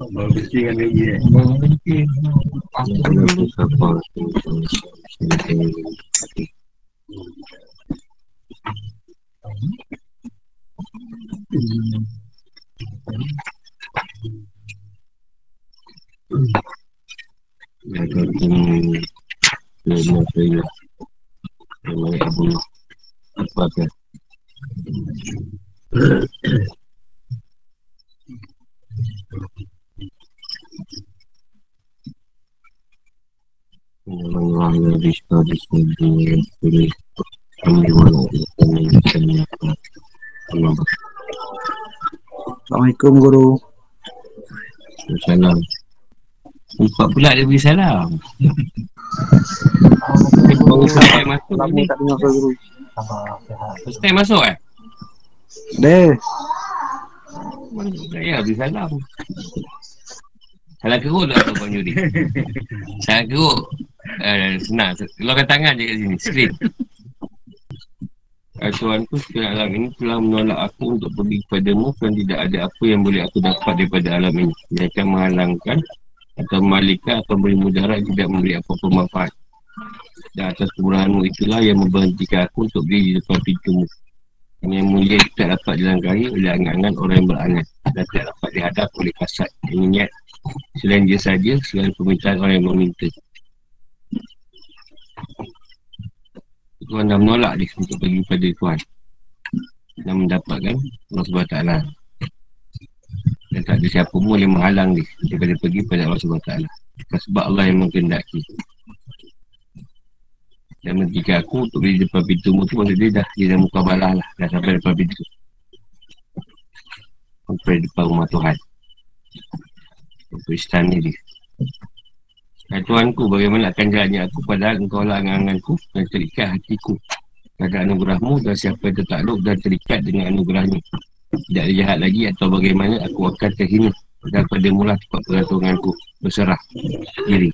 Apa kan Allah yang bisa disini Jadi Kami walau Kami Kami Allah Assalamualaikum guru. Salam Empat pula dia beri salam. First time masuk Lama ni tak dengar ke guru? First time masuk eh? Deh Ya beri salam. Salah keruk tak tahu Bang Juri Salah keruk eh, Senang Keluarkan tangan je kat sini Screen Eh, Tuanku sekalian alam ini telah menolak aku untuk pergi kepadamu dan tidak ada apa yang boleh aku dapat daripada alam ini. Dia akan menghalangkan atau memalikan atau memberi mudarat tidak memberi apa-apa manfaat. Dan atas kemurahanmu itulah yang memberhentikan aku untuk berdiri di depan pintumu. Yang mulia tidak dapat dilangkahi oleh angan-angan orang yang berangan dan tidak dapat dihadap oleh kasat yang niat selain dia saja selain permintaan orang yang meminta. Tuhan dah menolak dia untuk pergi kepada Tuhan. Dan mendapatkan Allah SWT dan tak ada siapa pun boleh menghalang dia daripada pergi pada Allah SWT sebab Allah yang mengkendaki dan menjika aku untuk beri depan pintu tu maksud dia dah dia dah muka balah lah. Dah sampai depan pintu. Sampai depan rumah Tuhan. Untuk istana dia Dan Tuhanku, bagaimana akan jalannya aku padahal engkau lah angan-anganku dan terikat hatiku pada anugerahmu dan siapa yang tertakluk dan terikat dengan anugerahnya. Tidak ada jahat lagi atau bagaimana aku akan terhina dan pada mula tempat pergantunganku berserah diri.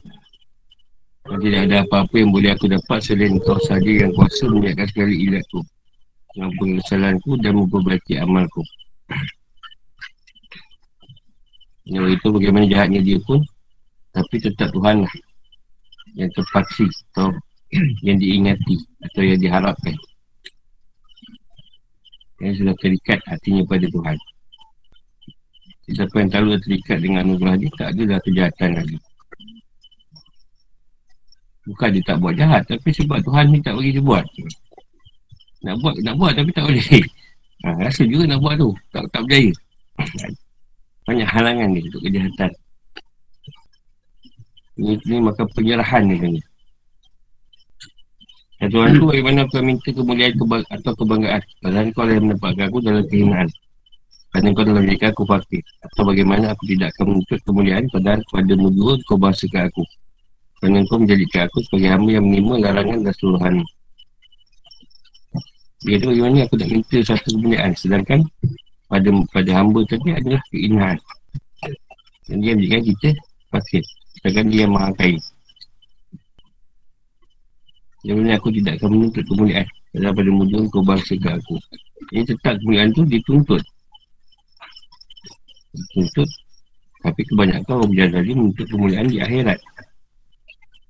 Dan tidak ada apa-apa yang boleh aku dapat selain kau saja yang kuasa menyiapkan sekali ilatku. Mengampuni kesalahanku dan memperbaiki amalku. Yang itu bagaimana jahatnya dia pun tapi tetap Tuhan lah yang terpaksi atau yang diingati atau yang diharapkan. Yang sudah terikat hatinya pada Tuhan. Siapa yang terlalu terikat dengan anugerah dia tak ada dah kejahatan lagi. Bukan dia tak buat jahat tapi sebab Tuhan ni tak bagi dia buat. Nak buat nak buat tapi tak boleh ha, rasa juga nak buat tu. Tak, tak berjaya. Banyak halangan ni untuk kejahatan ini, ini maka penyerahan kan. Dan Tuhan tu bagaimana aku minta kemuliaan kebang- atau kebanggaan. Padahal kau yang menempatkan aku dalam kehinaan. Kerana kau telah menjadikan aku fakir. Atau bagaimana aku tidak akan menuntut kemuliaan padahal pada mudua kau bahasakan aku. Kerana kau menjadikan aku sebagai hamba yang menerima larangan dan suruhan. Dia tu bagaimana aku tak minta satu kemuliaan. Sedangkan pada pada hamba tadi adalah kehinaan. Dan dia menjadikan kita fakir. Sedangkan dia yang maha Sebenarnya aku tidak akan menuntut kemuliaan. Dalam pada mudah kau bangsa ke aku. Ini tetap kemuliaan tu dituntut Dituntut Tapi kebanyakan orang berjalan tadi menuntut kemuliaan di akhirat.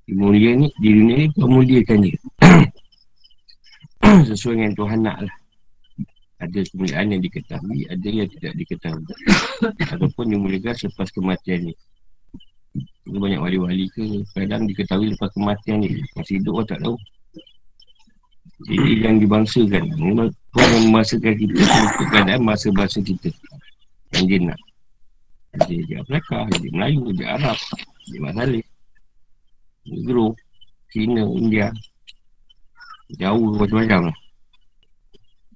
Mulia ni, di dunia ni kau muliakan dia. Sesuai dengan Tuhan nak lah. Ada kemuliaan yang diketahui, ada yang tidak diketahui. Ataupun dimuliakan selepas kematian ni itu banyak wali-wali ke Kadang diketahui lepas kematian ni. Masih hidup orang tak tahu. Jadi yang dibangsakan. Tuhan yang membangsakan kita Untuk keadaan masa bahasa kita. Yang dia nak. Dia dia Afrika, dia Melayu, dia Arab Dia Masalih Negro China, India. Jauh macam-macam. Lah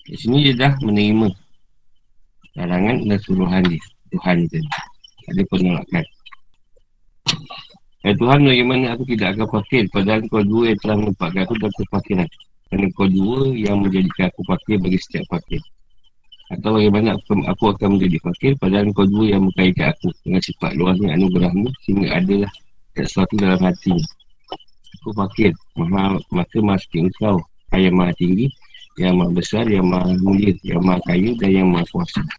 Di sini dia dah menerima Larangan dan suruhan dia. Tuhan dia Ada penolakan Ya Tuhan bagaimana? Aku tidak akan fakir. Padahal kau dua yang telah menempatkan aku dalam kefakiran Kerana kau dua yang menjadikan aku fakir bagi setiap fakir. Atau bagaimana aku, aku akan menjadi fakir Padahal kau dua yang mengkaitkan aku. Dengan sifat luasnya anugerahmu Sehingga adalah sesuatu dalam hatinya Aku fakir. Maha, Maka masih engkau. Yang maha tinggi Yang maha besar Yang maha mulia Yang maha kaya Dan yang maha kuasa.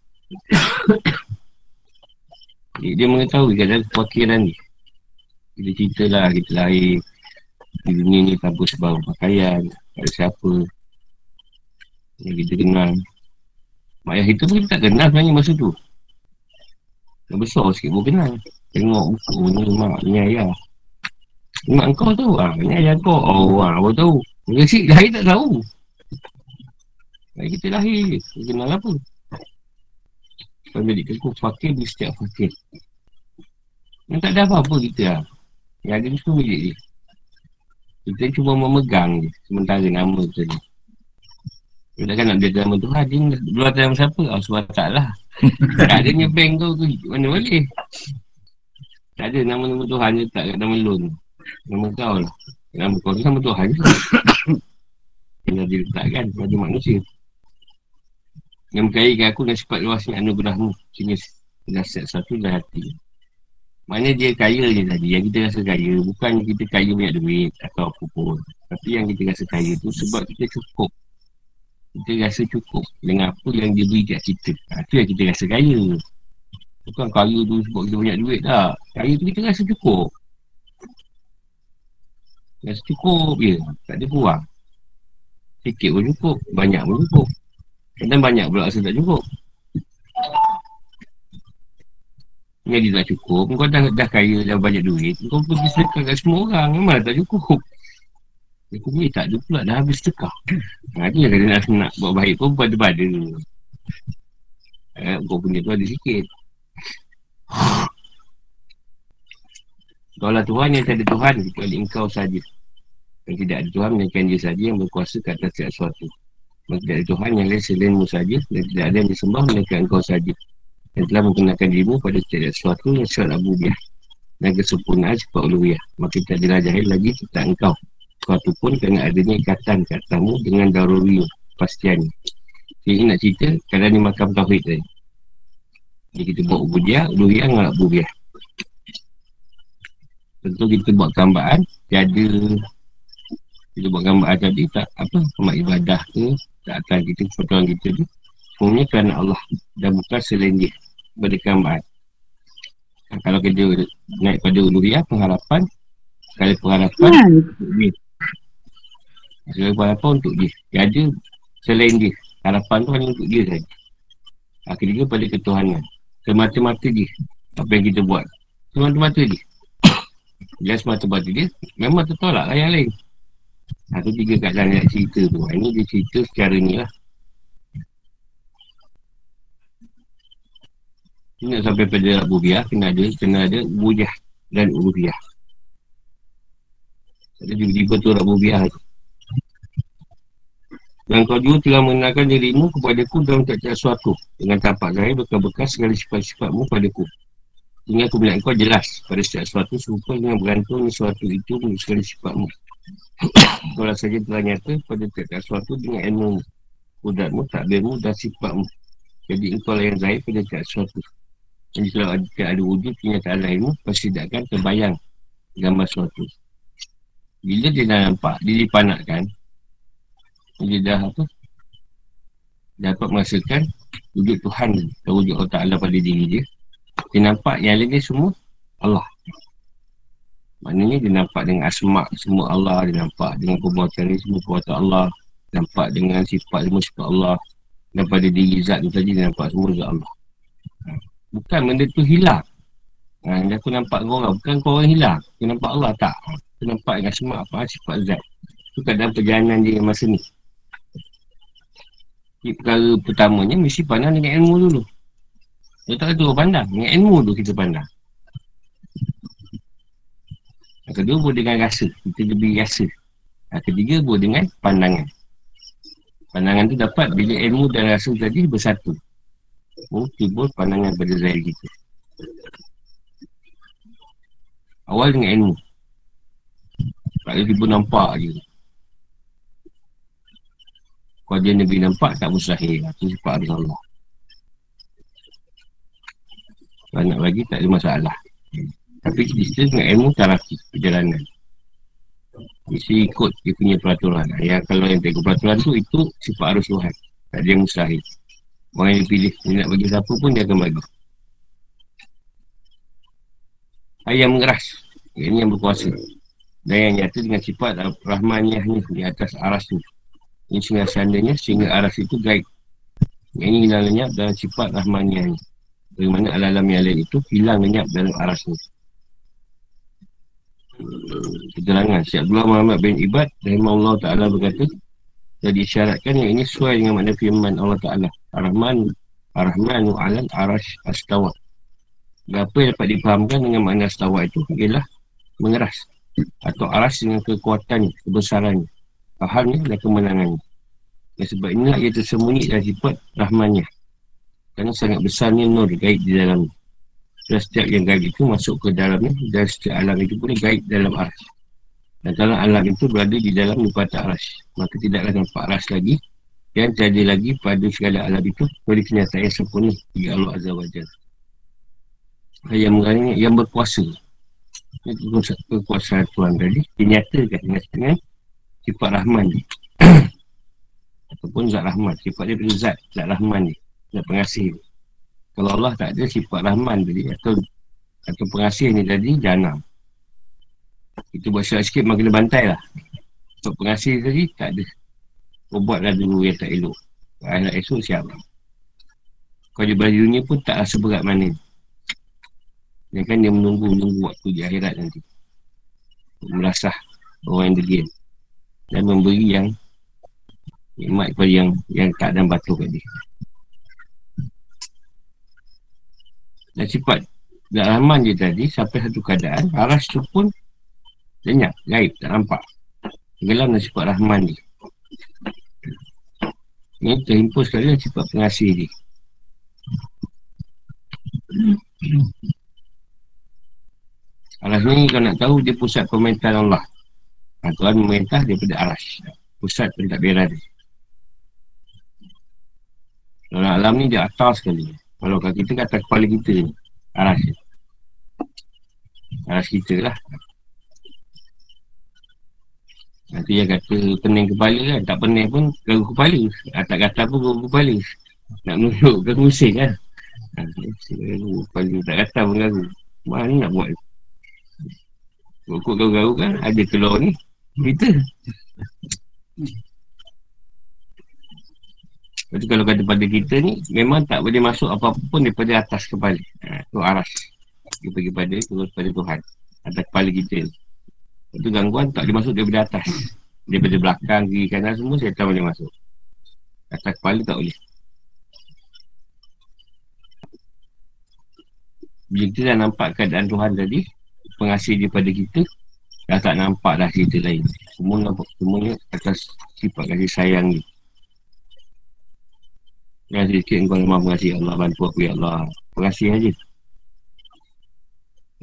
Dia, mengetahui kadang kefakiran ni. Kita cerita lah, kita lahir di dunia ni tanpa sebab pakaian, ada siapa yang kita kenal. Mak ayah kita pun kita tak kenal sebenarnya masa tu. Yang besar sikit pun kenal. Tengok buku ni mak, ni ayah. Mak kau tahu ah, ni ayah kau. Oh, ah, apa tahu. Dia si lahir tak tahu. Lahir kita lahir, kita kenal apa. Kalau jadi kekut fakir di setiap fakir. Yang tak ada apa-apa kita lah. Yang ada tu milik dia. Kita cuma memegang je. Sementara nama tu ni. Kita takkan nak biar nama Tuhan. Dia dua atas nama siapa? Oh, sebab tak lah. tak adanya bank tu tu. Mana boleh? Tak ada nama-nama Tuhan je tak kat nama loan. Nama kau lah. Nama kau tu nama Tuhan je. Yang dia letakkan pada manusia. Yang berkaikan aku dan sifat luasnya anugerahmu. Sehingga nasihat satu dah hati. Mana dia kaya je tadi. Yang kita rasa kaya Bukan kita kaya banyak duit Atau apa pun. Tapi yang kita rasa kaya tu Sebab kita cukup. Kita rasa cukup Dengan apa yang dia beri kat kita. Ha, Itu yang kita rasa kaya. Bukan kaya tu sebab kita banyak duit tak Kaya tu kita rasa cukup. Rasa cukup je. Tak ada kurang Sikit pun cukup Banyak pun cukup. Kadang banyak pula rasa tak cukup Ni dia tak cukup Kau dah, dah kaya Dah banyak duit Kau pergi sedekah kat semua orang. Memang tak cukup. Aku ni tak ada pula Dah habis sedekah. Ha tu yang kata nak, nak buat baik pun Pada-pada eh, Kau punya tu ada sikit. Kau Tuhan yang ada Tuhan Kecuali engkau saja. Yang tidak ada Tuhan Melainkan dia saja Yang berkuasa ke atas sesuatu. Maka tidak ada Tuhan yang lain selainmu saja Dan tidak ada yang disembah Melainkan engkau saja yang telah menggunakan dirimu pada setiap sesuatu yang syarat abubiah dan kesempurnaan sifat uluhiyah maka adalah jahil lagi tentang engkau. Sesuatu pun kerana adanya ikatan katamu dengan daruri pastian. Jadi nak cerita kadang ni makam tauhid tadi. Jadi kita buat ubudiah uluhiyah dengan abubiah tentu kita buat gambaran tiada kita buat gambaran tadi tak apa kemak ibadah ke tak akan kita fotoan kita tu semuanya kerana Allah dan bukan selain dia berikan bahan kalau kerja naik pada uluhiyah pengharapan sekali pengharapan hmm. untuk dia. Pengharapan untuk dia. Dia ada selain dia. Harapan tu hanya untuk dia saja. Akhirnya pada ketuhanan. Semata-mata dia. Apa yang kita buat? Semata-mata dia. Dia semata-mata dia memang tertolak lah yang lain. Satu tiga keadaan yang cerita tu. Ini dia cerita secara ni lah nak sampai pada Rubiah kena ada kena ada Bujah dan Rubiah ada tiba-tiba tu Rubiah tu. Dan kau juga telah mengenalkan dirimu kepada ku dalam tak-tak suatu dengan tapak zahir bekas-bekas segala sifat-sifatmu padaku Sehingga aku kau jelas pada setiap suatu serupa dengan bergantung suatu itu menurut segala sifatmu. Kau lah saja telah nyata pada tak-tak suatu dengan ilmu Kudatmu, takbirmu dan sifatmu. Jadi engkau lah yang zahir pada tak suatu jadi kalau ada, ada wujud kenyataan lainmu Pasti tak akan terbayang Gambar sesuatu Bila dia dah nampak Dia dipanatkan Dia dah apa Dapat merasakan Wujud Tuhan Dan wujud Allah Ta'ala pada diri dia Dia nampak yang lain semua Allah. Maknanya dia nampak dengan asma' semua Allah Dia nampak dengan perbuatan ni semua perbuatan Allah Nampak dengan sifat semua sifat Allah. Dan pada diri zat tu tadi dia nampak semua zat Allah Bukan benda tu hilang. Ha, yang aku nampak kau orang. Bukan kau orang hilang. Aku nampak Allah tak. Aku nampak dengan semua apa sifat zat. Itu keadaan perjalanan dia masa ni. Jadi perkara pertamanya mesti pandang dengan ilmu dulu. Dia tak kata pandang. Dengan ilmu tu kita pandang. Yang kedua boleh dengan rasa. Kita lebih rasa. Yang ketiga boleh dengan pandangan. Pandangan tu dapat bila ilmu dan rasa tadi bersatu. Oh, timbul pandangan pada zahir kita. Awal dengan ilmu. Tak ada tiba nampak je. Kalau dia Nabi nampak, tak mustahil. Itu sifat harus Allah. Kalau nak bagi, tak ada masalah. Tapi kita dengan ilmu tarafi, perjalanan. Mesti ikut dia punya peraturan. Yang kalau yang tak ikut peraturan tu, itu sifat harus Tuhan. Tak ada yang mustahil. Orang yang pilih Dia nak bagi siapa pun dia akan bagi Ayam mengeras. Ini yang berkuasa. Dan yang nyata dengan sifat rahmaniahnya di atas aras ni. Ini sehingga seandainya sehingga aras itu gaib. Ini hilang lenyap dalam sifat rahmaniahnya. Bagaimana alam-alam yang lain itu hilang lenyap dalam aras ni. Keterangan Syed Abdullah Muhammad bin Ibad Rahimahullah Ta'ala berkata Jadi isyaratkan yang ini sesuai dengan makna firman Allah Ta'ala. Ar-Rahman Ar-Rahmanu alam arash astawa. Apa yang dapat dipahamkan dengan makna astawa itu Ialah mengeras Atau aras dengan kekuatan Kebesarannya Fahamnya dan kemenangannya. Dan sebab inilah ia tersembunyi dalam sifat rahmannya Kerana sangat besarnya nur gaib di dalamnya. Dan setiap yang gaib itu masuk ke dalamnya Dan setiap alam itu pun gaib dalam aras Dan kalau alam itu berada di dalam nupata aras Maka tidaklah nampak aras lagi. Yang tiada lagi pada segala alam itu Beri kenyataan yang sempurna Bagi Allah Azza wa Jal Yang mengalami yang berkuasa. Kekuasaan Tuhan tadi Dinyatakan dengan setengah Sifat Rahman ni Ataupun Zat Rahman. Sifat dia pada Zat Zat Rahman ni Zat pengasih kalau Allah tak ada sifat Rahman tadi atau atau pengasih ni tadi jana. Itu buat silap sikit memang kena bantai lah. Untuk pengasih tadi tak ada. Kau buatlah dulu yang tak elok. Anak esok siap. Kau di balik dunia pun tak rasa berat mana. Dia kan dia menunggu-menunggu waktu di akhirat nanti. Merasah orang yang degil. Dan memberi yang nikmat kepada yang yang tak dan batu kat dia. dan sifat dan rahman dia tadi sampai satu keadaan aras tu pun lenyap, gaib, tak nampak. Gelam dan sifat rahman dia ini terhimpun sekali dengan sifat pengasih dia Aras ni kalau nak tahu dia pusat pemerintahan Allah. Ha, Tuhan memerintah daripada aras Pusat pentadbiran dia Dalam alam ni dia atas sekali. Kalau kita atas kepala kita ni. Aras Aras kita lah Nanti dia kata pening kepala kan Tak pening pun garu kepala. Ah, Tak kata pun garu kepala. Nak menunjuk ke musim kan. Ha, Garu kepala Tak kata pun garu Mana nak buat? Kok garu-garu kan Ada telur ni. Kita. Lepas kalau kata pada kita ni Memang tak boleh masuk apa-apa pun Daripada atas kepala. Ha, Tu aras. Dia pergi pada pada Tuhan Atas kepala kita Itu gangguan tak boleh masuk daripada atas. Daripada belakang Kiri kanan semua tak boleh masuk. Atas kepala tak boleh. Bila kita dah nampak keadaan Tuhan tadi Pengasih daripada kita Dah tak nampak dah cerita lain. Semua nampak Semuanya atas sifat kasih sayang ni. Jangan sedikit engkau lemah mengasihi Allah Bantu aku ya Allah. Pengasih aja.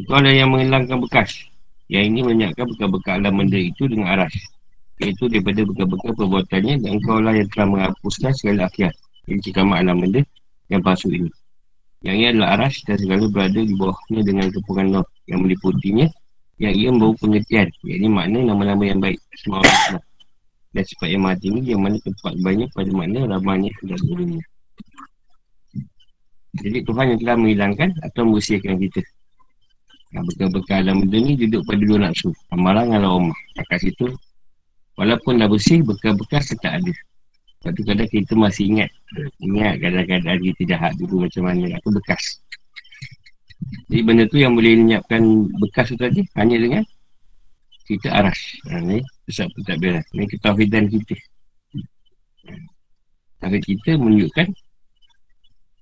Itu ada yang menghilangkan bekas Yang ini menyatakan bekas-bekas alam benda itu dengan aras. Iaitu daripada bekas-bekas perbuatannya Dan engkau lah yang telah menghapuskan segala akhir Ini cikamat alam benda yang palsu ini. Yang ini adalah aras dan segala berada di bawahnya dengan kepungan nur Yang meliputinya Yang ia membawa pengertian. Yang ini makna nama-nama yang baik Semua orang dan sifat yang mati ini yang mana tempat banyak pada makna ramanya dan dunia. Jadi Tuhan yang telah menghilangkan atau membersihkan kita. Yang bekal-bekal dalam benda ni duduk pada dua nafsu. Amalan dengan lawamah. Kat situ, walaupun dah bersih, bekal-bekal tetap ada. Sebab tu kadang kita masih ingat. Ingat kadang-kadang kita jahat dulu macam mana. Atau bekas. Jadi benda tu yang boleh menyiapkan bekas tu tadi hanya dengan kita aras. Ha, ni pusat pentadbiran. Ini ketahidan kita. Tapi kita menunjukkan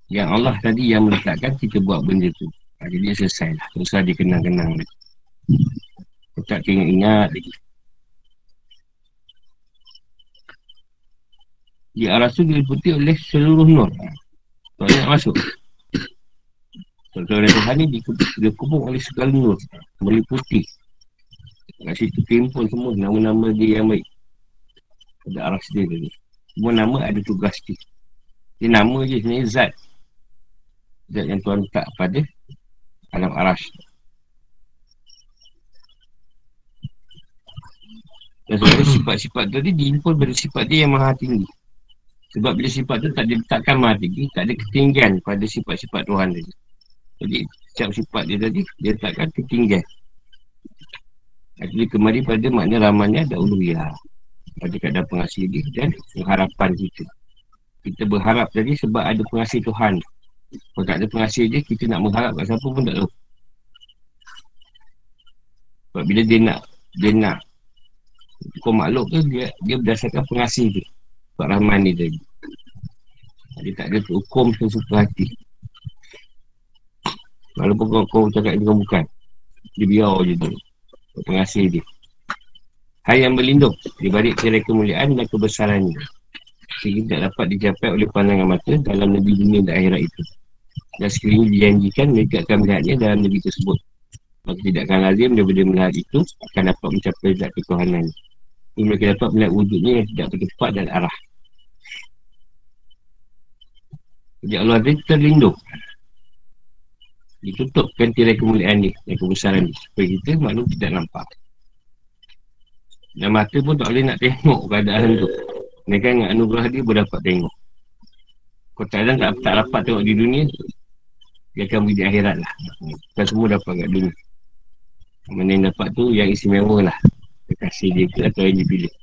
yang Allah tadi yang meletakkan kita buat benda tu. Jadi selesai lah. Tak usah dikenang-kenang lagi. Tak ingat-ingat lagi. Di arah tu diliputi oleh seluruh nur. Tak nak masuk. Kalau Tuhan ni dikubur oleh segala nur. Meliputi. Kat situ timpun semua nama-nama dia yang baik. Ada arah dia tadi. Semua nama ada tugas dia. Dia nama je sebenarnya zat. Zat yang Tuhan letak pada alam arash. Dan sebenarnya sifat-sifat tadi diimpun pada sifat dia yang maha tinggi. Sebab bila sifat tu tak diletakkan maha tinggi, tak ada ketinggian pada sifat-sifat Tuhan tadi. Jadi setiap sifat dia tadi, dia takkan tertinggal. Jadi kembali pada makna ramanya ada uluhiyah. Pada keadaan pengasih dia dan harapan kita. Kita berharap tadi sebab ada pengasih Tuhan. Kalau tak ada pengasih dia, kita nak mengharap kat siapa pun tak tahu. Sebab bila dia nak, dia nak kau makhluk tu, dia, dia berdasarkan pengasih dia. Sebab rahman ni tadi. Dia tak ada hukum sesuka hati. Walaupun kau, kau cakap dia bukan. Dia biar je tu. Pengasih dia. Hai yang berlindung. Di balik kemuliaan dan kebesaran ini. Sehingga tak dapat dicapai oleh pandangan mata dalam negeri dunia dan akhirat itu. Dan sekiranya dijanjikan mereka akan melihatnya dalam negeri tersebut. Maka tidak akan lazim daripada melihat itu akan dapat mencapai zat ketuhanan. Ini mereka dapat melihat wujudnya yang tidak bertepat dan arah. Jadi Allah tadi terlindung Ditutupkan tirai kemuliaan ni Dan kebesaran ni Supaya kita maklum tidak nampak Dan mata pun tak boleh nak tengok keadaan tu Mereka dengan anugerah dia boleh dapat tengok. Kau tak ada tak, tak dapat tengok di dunia Dia akan beri di akhirat lah. Kita semua dapat kat dunia. Mana yang dapat tu yang istimewa lah. Kekasih dia ke atau yang dipilih.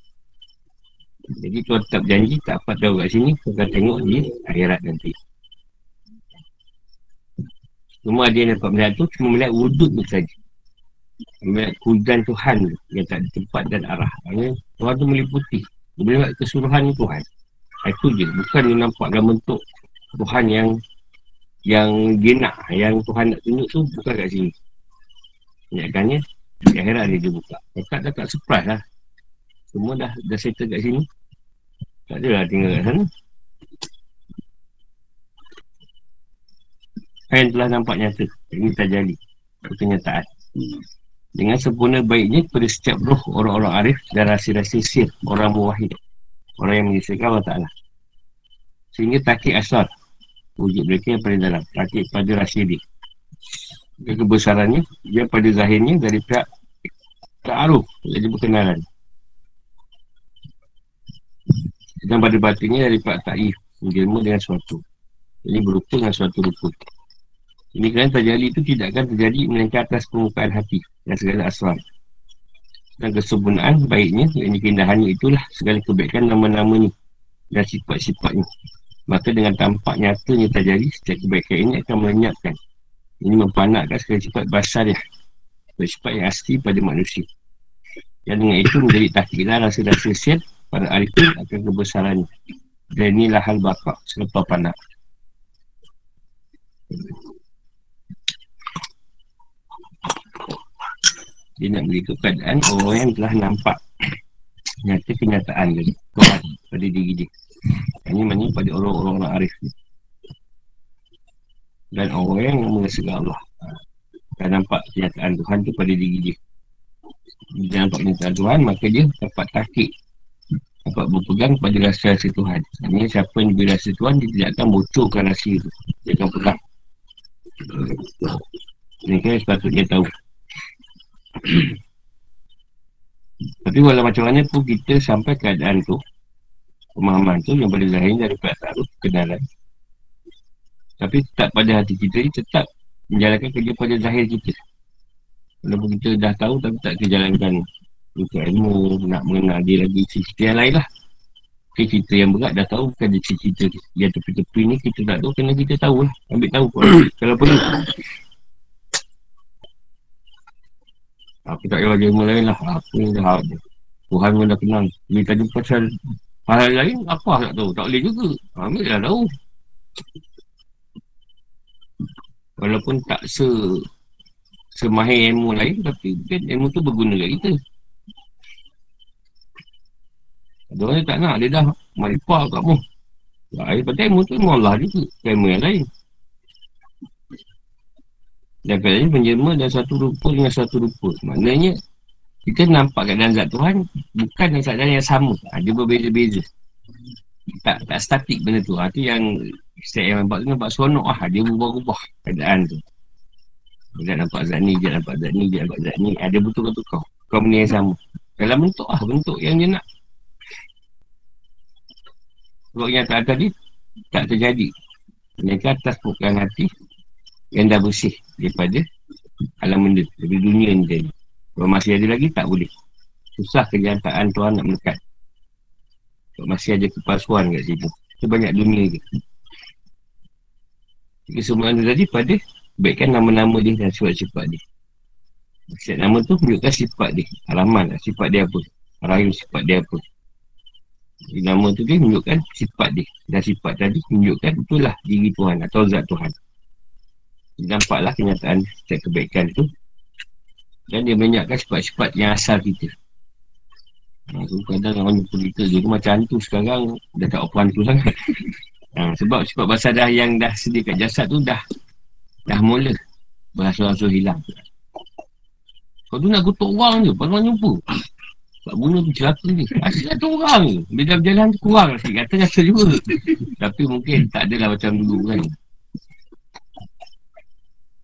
Jadi kalau tetap janji tak dapat tahu kat sini Kau akan tengok di akhirat nanti. Cuma ada yang dapat melihat tu Cuma melihat wujud tu saja. Melihat kudan Tuhan tu Yang tak ada tempat dan arah. Tuhan tu meliputi Dia melihat keseluruhan Tuhan Itu je Bukan dia nampak dalam bentuk Tuhan yang Yang dia nak Yang Tuhan nak tunjuk tu Bukan kat sini Ingatkannya Di akhirat dia, dia buka Dekat dah tak surprise lah semua dah dah settle kat sini. Tak adalah tinggal kat sana. Yang telah nampak nyata. Ini terjadi. Kenyataan. Dengan sempurna baiknya pada setiap roh orang-orang arif dan rahsia-rahsia sir orang muwahid. Orang yang mengisahkan Allah Ta'ala. Sehingga takik asal wujud mereka yang paling dalam. Takik pada rahsia dia. Kebesarannya, dia pada zahirnya dari pihak ta'aruf. Jadi berkenalan. Dan pada batinnya dari Pak Ta'if Menjelma dengan suatu Ini berupa dengan suatu rupa Ini kerana terjadi itu tidak akan terjadi Melainkan atas permukaan hati Dan segala asal Dan kesempurnaan baiknya Yang keindahannya itulah Segala kebaikan nama-nama ni Dan sifat-sifatnya. Maka dengan tampak nyatanya terjadi Setiap kebaikan ini akan melenyapkan. Ini mempanakkan segala sifat basar ya Sifat yang asli pada manusia. Yang dengan itu menjadi tahkilah rasa-rasa siap pada hari itu akan kebesaran dan inilah hal bakak selepas panah dia nak beri keadaan orang yang telah nampak nyata kenyataan dia Tuhan pada diri dia ini mana pada orang-orang arif dan orang yang mengesahkan Allah dan nampak kenyataan Tuhan tu pada diri dia dia nampak kenyataan Tuhan maka dia dapat takik dapat berpegang pada rahsia-rahsia Tuhan. Ini siapa yang diberi rahsia Tuhan, dia tidak akan bocorkan rahsia itu. Dia akan pegang. Ini kan sepatutnya tahu. Tapi walau macam mana pun kita sampai keadaan tu, pemahaman tu yang boleh lahir dari taruh, kenalan. Tapi tetap pada hati kita ni tetap menjalankan kerja pada zahir kita. Walaupun kita dah tahu tapi tak kejalankan Bukan ilmu Nak mengenal dia lagi Cerita yang lain lah Okay, cerita yang berat dah tahu Bukan dia cerita Yang tepi-tepi ni Kita tak tahu Kena kita tahu lah Ambil tahu Kalau perlu Aku tak kira ilmu lain lah. Aku ni dah Tuhan pun dah kenal. Dia tadi pasal Hal lain Apa tak tahu? Tak boleh juga. Ambil dah tahu. Walaupun tak se Semahir ilmu lain Tapi kan ilmu tu berguna kat kita. Ada orang tak nak, dia dah maripah kat mu. Ya, pada ilmu tu ilmu Allah juga, ilmu yang lain. Dan katanya penjelma dan satu rupa dengan satu rupa. Maknanya, kita nampak keadaan zat Tuhan, bukan dalam keadaan yang sama. Ha, dia berbeza-beza. Tak tak statik benda tu. Ha, tu yang saya yang nampak tu nampak seronok lah. Dia berubah-ubah keadaan tu. Dia nampak zat ni, dia nampak zat ni, dia nampak zat ni. Ada betul betul kau. Kau benda yang sama. Dalam bentuk lah, bentuk yang dia nak. Sebab yang tak tadi Tak terjadi Mereka atas bukan hati yang dah bersih daripada alam benda, dari dunia ni tadi. Kalau masih ada lagi, tak boleh. Susah kejantaan Tuhan nak melekat. Kalau masih ada kepalsuan kat situ. Itu banyak dunia je. Jadi semua anda tadi pada baikkan nama-nama dia dan sifat-sifat dia. Setiap nama tu menunjukkan sifat dia. Alaman lah, sifat dia apa. Rahim sifat dia apa. Jadi, nama tu dia menunjukkan sifat dia. Dan sifat tadi menunjukkan itulah diri Tuhan atau zat Tuhan. Nampaklah kenyataan setiap kebaikan tu. Dan dia menyatakan sifat-sifat yang asal kita. Ha, so, kadang orang jumpa kita dia tu macam hantu sekarang dah tak apa hantu sangat. Ha, sebab sifat bahasa dah yang dah sedia kat jasad tu dah dah mula berasal-asal hilang. Kau tu nak kutuk orang je, pas orang jumpa. Sebab guna tu celaka ni. Asal tu orang dah berjalan tu kurang sikit. Kata juga. Tapi mungkin tak adalah macam dulu kan.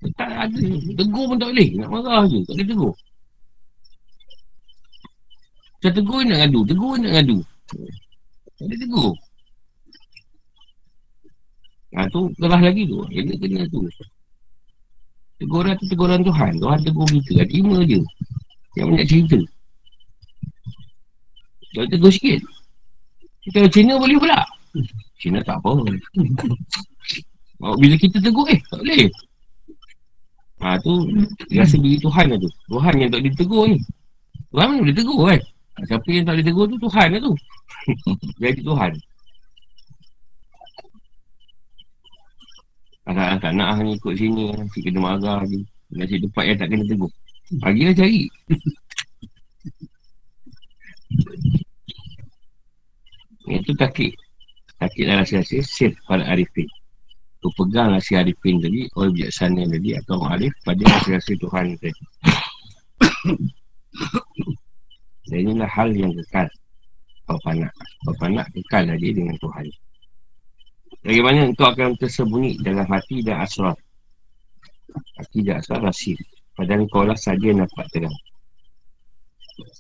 Tak ada. Tegur pun tak boleh. Nak marah je. Tak boleh tegur. Macam tegur nak ngadu. Tegur nak ngadu. Tak boleh tegur. Ha, tu keras lagi tu. Kena kena tu. Teguran tu teguran Tuhan. Tuhan tegur kita. Lima je. Yang banyak cerita. Kalau tegur sikit. Kalau Cina boleh pula. Cina tak apa. Bila kita tegur, eh, tak boleh. Ha, tu, rasa diri Tuhan lah tu. Tuhan yang tak ditegur ni. Tuhan mana boleh tegur kan? Siapa yang tak boleh tegur tu, Tuhan lah tu. Jadi Tuhan. Agak tak nak ni ikut sini. Si kena marah je. Nasi tempat yang tak kena tegur. Pagilah cari. Itu takik. Takik dalam rasa-rasa safe pada Arifin. Tu pegang si Arifin tadi, orang bijaksana tadi atau Arif pada rasa-rasa Tuhan tadi. Dan inilah hal yang kekal. Bapak. Bapak kekal lagi dengan Tuhan. Bagaimana engkau akan tersembunyi dalam hati dan asrar. Hati dan asrar rahsia. Padahal engkau lah saja dapat terang.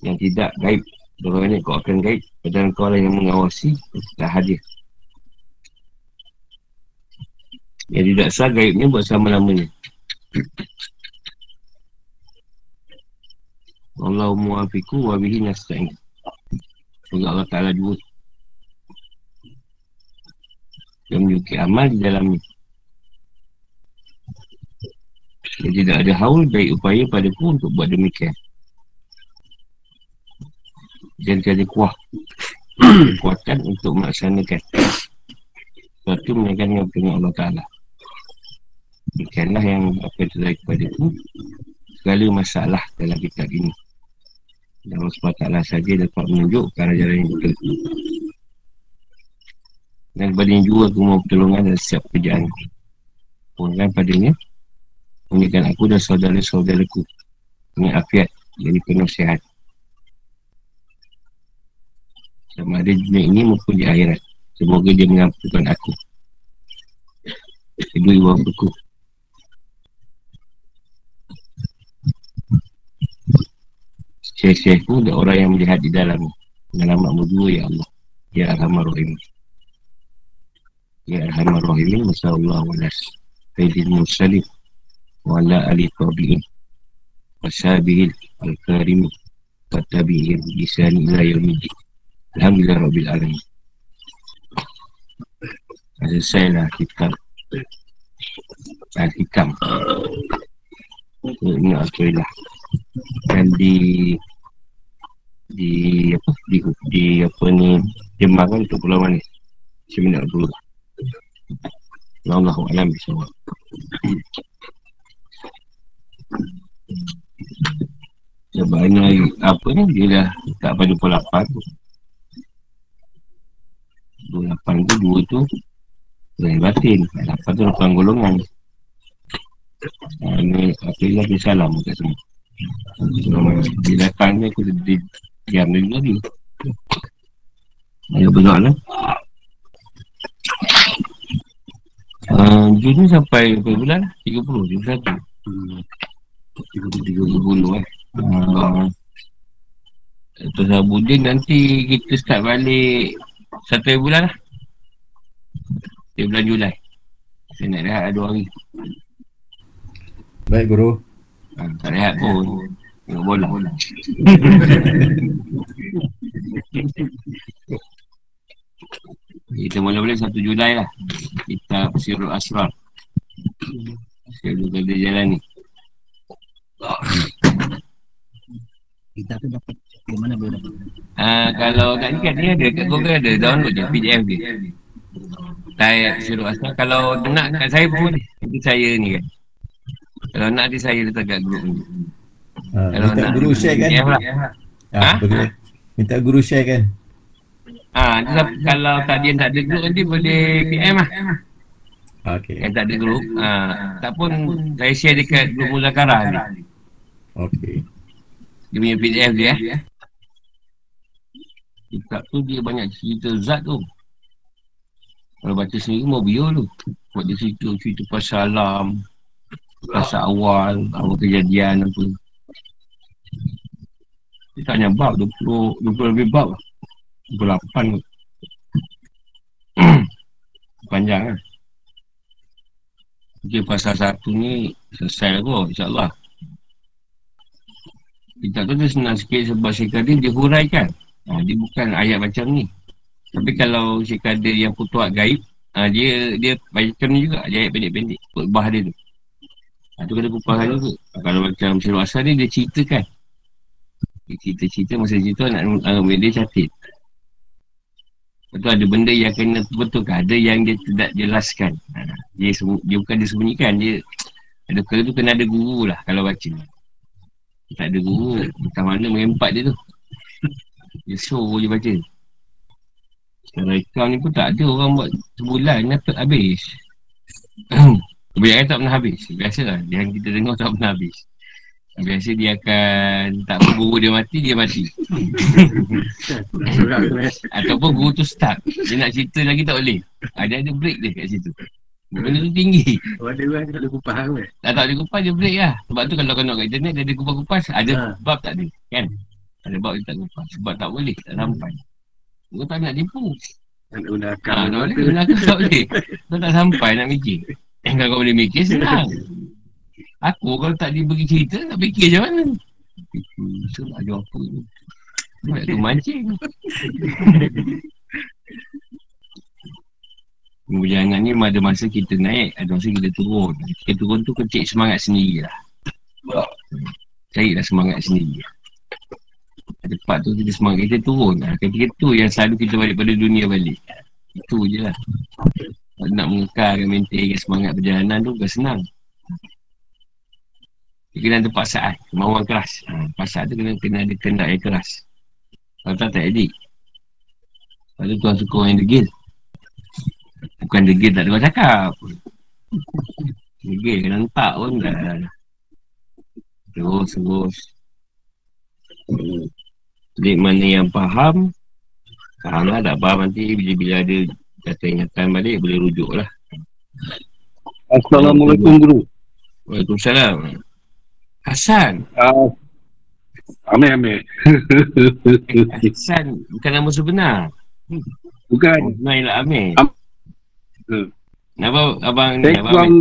Yang tidak gaib Bagaimana kau akan gaib Padahal kau lah yang mengawasi Tak hadir Yang tidak sah gaibnya buat sama-lamanya Allah muafiku wa bihi nasta'in. Semoga Allah Ta'ala dua Yang menyukai amal di dalamnya. Yang tidak ada haul baik upaya padaku untuk buat demikian. Dan jadi kuah. Kekuatan untuk melaksanakan. Sesuatu menaikkan firman Allah Ta'ala Demikianlah yang yang terjadi kepada itu segala masalah dalam kitab ini dan Allah SWT saja dapat menunjuk ke arah jalan yang betul dan kepada yang juga aku mau pertolongan dan setiap pekerjaan Pungkan padanya Mengingatkan aku dan saudara-saudaraku Dengan afiat Jadi penuh sehat sama ada dunia ini maupun di akhirat. Semoga dia mengampunkan aku. Kedua ibu aku. Syekh-syekh pun ada orang yang melihat di dalam Nama dua ya Allah. Ya Arhamar Rahim Ya Arhamar Rahim Masa Allah wa nas. Sayyidil Musalim Wa ala ali tabi'in Wa sahabihil Al-Karim Wa tabi'in Bisani ila yawmidin Alhamdulillah Rabbil Alamin. Selesai lah kitab Al-Hikam Ini Alhamdulillah Dan di Di apa Di, di apa ni Jembangan untuk pulau manis. Seminat dulu Allah Alam Bismillah Sebab ini apa ni dia dah tak pada pukul 8 28 tu 2 tu Zahir batin. 8 tu 8 golongan. Ini Apa yang lagi salam kat sini Dia datang ni aku di, Diam dia lagi Ayo berdoa lah Uh, Jun ni sampai berapa bulan? 30, 31 hmm. 30, 30 eh uh, Terus Abudin nanti kita start balik satu bulan lah Di bulan Julai Saya nak rehat dua hari Baik guru. Ha, tak rehat pun. Tengok bola. Kita mula-mula 1 Julai lah. Kita Sirul Asrar. Sirul Kadir Jalan ni. Kita tu dapat Di mana boleh dapat Ah, kalau nak ni kan dia ada kat Google ada download je PDF dia. Saya suruh asal kalau nak kat saya pun nanti saya ni kan. Kalau nak nanti saya letak kat grup ni. Ha, Kalau minta nak guru share kan? Lah. Ha, Ha? boleh. Minta guru share kan? Ah, ha, kalau tak dia tak ada grup nanti boleh PM lah. Ha, Okey. Yang tak ada grup. Ah, tak pun saya share dekat grup Muzakarah ni. Okey. Dia punya PDF dia eh. Kitab tu dia banyak cerita zat tu. Kalau baca sendiri mau bio tu. Buat dia cerita, cerita pasal alam. Pasal awal, awal kejadian apa. Dia tak banyak bab, 20, 20 lebih bab lah. 28 kot. Panjang lah. Mungkin pasal satu ni selesai lah kot, insyaAllah. Kitab tu dia senang sikit sebab Syekh Kadir dia huraikan. Ha, dia bukan ayat macam ni. Tapi kalau Syekh yang putuat gaib, ha, dia dia macam ni juga. Dia ayat pendek-pendek. Khutbah dia tu. Ha, tu kena kupas. Ha, kalau macam Syirul Asal ni, dia ceritakan. Dia cerita-cerita masa cerita anak anak dia catat. Lepas tu ada benda yang kena betulkan. Ada yang dia tidak jelaskan. Ha, dia, dia bukan dia sembunyikan. Dia ada kena tu kena ada guru lah kalau baca. Tak ada guru. Entah mana mengempat dia tu. Dia show je baca. Sekarang ikam ni pun tak ada orang buat sebulan dapat habis. Kebanyakan tak pernah habis. Biasalah. Yang kita dengar tak pernah habis. Biasa dia akan tak apa guru dia mati, dia mati. Ataupun guru tu start. Dia nak cerita lagi tak boleh. Ada ada break dia kat situ. Benda tu tinggi. Oh ada orang tak ada kupas kan Dah tak ada kupas dia break lah. Sebab tu kalau kau nak kat internet dia ada kupas-kupas. Ada Ha. bab tak ada. Kan? Ada bab dia tak kupas. Sebab tak boleh. Tak sampai. Kau tak nak tipu. Tak guna Ha, akal tak boleh. Guna akal tak boleh. Kau tak sampai nak mikir. Eh, kalau kau boleh mikir senang. Aku kalau tak diberi cerita tak fikir macam mana. So nak jawab apa ni. Nak tu mancing. Perjalanan ni ada masa kita naik, ada masa kita turun. Kita turun tu kecil semangat sendiri lah. Carilah semangat sendiri. Ada part tu kita semangat kita turun. Ha, ketika tu yang selalu kita balik pada dunia balik. Itu je lah. Kalau nak mengekalkan maintain semangat perjalanan tu bukan senang. Dia kena ada paksaan, kemauan keras. Ha, paksaan tu kena, kena ada kendak yang keras. Kalau tak, tak edit. Kalau tuan suka orang yang degil. Bukan degil tak ada orang cakap. Degil kena entak pun dah. Terus, terus. Jadi mana yang faham, faham lah, tak faham nanti bila-bila ada data ingatan balik, boleh rujuk lah. Assalamualaikum guru. Waalaikumsalam. Hasan. Uh, Amir Amir. Hasan bukan nama sebenar. Bukan. Naila Amir. Am- Hmm. Kenapa abang ni? Saya Abang kurang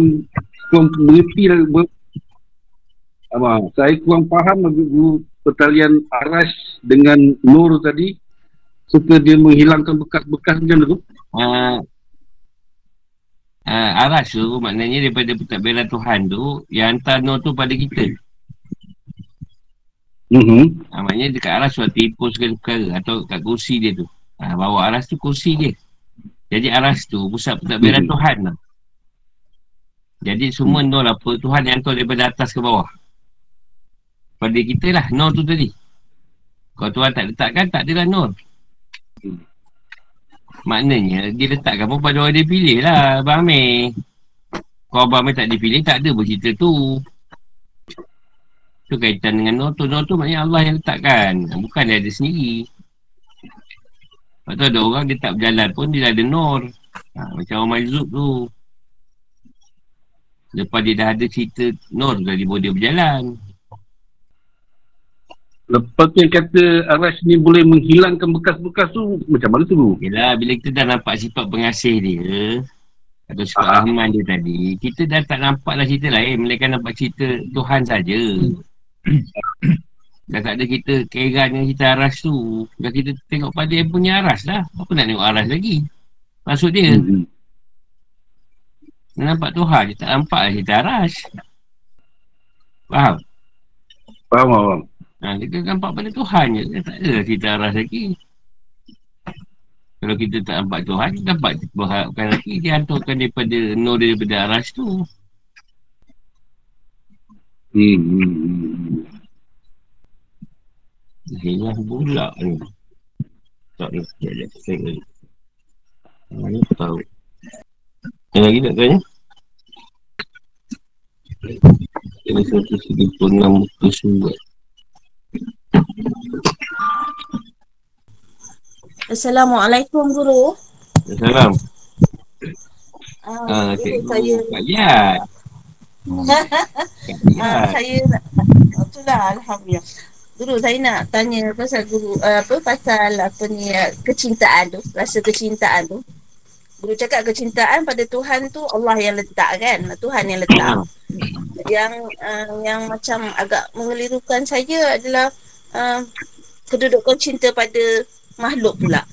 kurang mengerti lah. ber- Abang, saya kurang faham guru pertalian aras dengan nur tadi serta dia menghilangkan bekas-bekas macam tu. Uh, uh, aras tu maknanya daripada pentadbiran Tuhan tu yang hantar nur tu pada kita. Mhm. Uh, maknanya dekat aras tu tipu segala perkara atau kat kursi dia tu. Uh, bawa aras tu kursi dia. Jadi aras tu pusat pentadbiran Mhm. Tuhan lah. Jadi semua nur apa Tuhan yang hantar daripada atas ke bawah. Pada kita lah nur tu tadi. Kalau Tuhan tak letakkan tak adalah nur. Maknanya dia letakkan pun pada orang dia pilih lah Abang Amir. Kalau Abang Amir tak dipilih tak ada pun cerita tu. Tu kaitan dengan tu. Nur tu maknanya Allah yang letakkan. Bukan dia ada sendiri. Lepas tu ada orang dia tak berjalan pun dia dah ada nur. Ha, macam orang Majzub tu. Lepas dia dah ada cerita nur dari baru dia berjalan. Lepas tu yang kata aras ni boleh menghilangkan bekas-bekas tu macam mana tu guru? Yelah bila kita dah nampak sifat pengasih dia Atau sifat Rahman dia tadi Kita dah tak nampak lah cerita lain Melainkan nampak cerita Tuhan saja. Dah tak ada kita keran dengan kita aras tu Dah kita tengok pada yang punya aras lah Apa nak tengok aras lagi Maksud dia Hmm. Nak nampak Tuhan Dia tak nampak lah cerita aras Faham? Faham, faham. Ha, kita nampak pada Tuhan je. Dia tak ada kita arah lagi. Kalau kita tak nampak Tuhan, kita dapat berharapkan lagi dia hantarkan daripada nur daripada aras tu. Hmm. hmm, hmm. Hilang pula ni. Tak ni, sekejap lagi. Mana tahu. Yang lagi nak tanya? Ini 136 muka surat. Assalamualaikum guru. Salam. Ah, Ah, guru, cikgu. saya Kak Liat. Kak ah, saya nak itulah alhamdulillah. Guru saya nak tanya pasal guru uh, apa pasal apa ni uh, kecintaan tu, rasa kecintaan tu. Guru cakap kecintaan pada Tuhan tu Allah yang letak kan, Tuhan yang letak. yang uh, yang macam agak mengelirukan saya adalah uh, kedudukan cinta pada makhluk pula.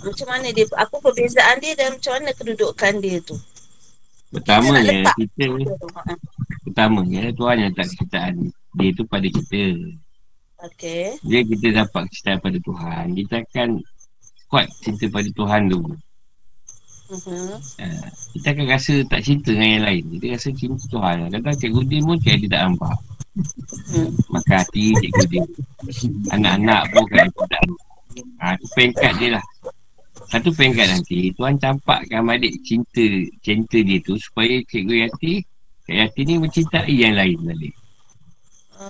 Macam mana dia, apa perbezaan dia dan macam mana kedudukan dia tu? Pertamanya letak. kita Ha, Pertamanya Tuhan yang letak kecintaan Dia tu pada kita Okey. Bila kita dapat kecintaan pada Tuhan Kita akan Kuat cinta pada Tuhan tu Uh-huh. Kita akan rasa tak cinta dengan yang lain. Kita rasa cinta Tuhan. Kadang-kadang Cikgu Din pun Cikgu Din tak nampak. Hmm. Makan hati Cikgu Din. Anak-anak pun kan tak ha, Itu pengkat dia lah. Satu pengkat nanti Tuhan campakkan balik cinta Cinta dia tu Supaya Cikgu Yati Cikgu Yati ni mencintai yang lain balik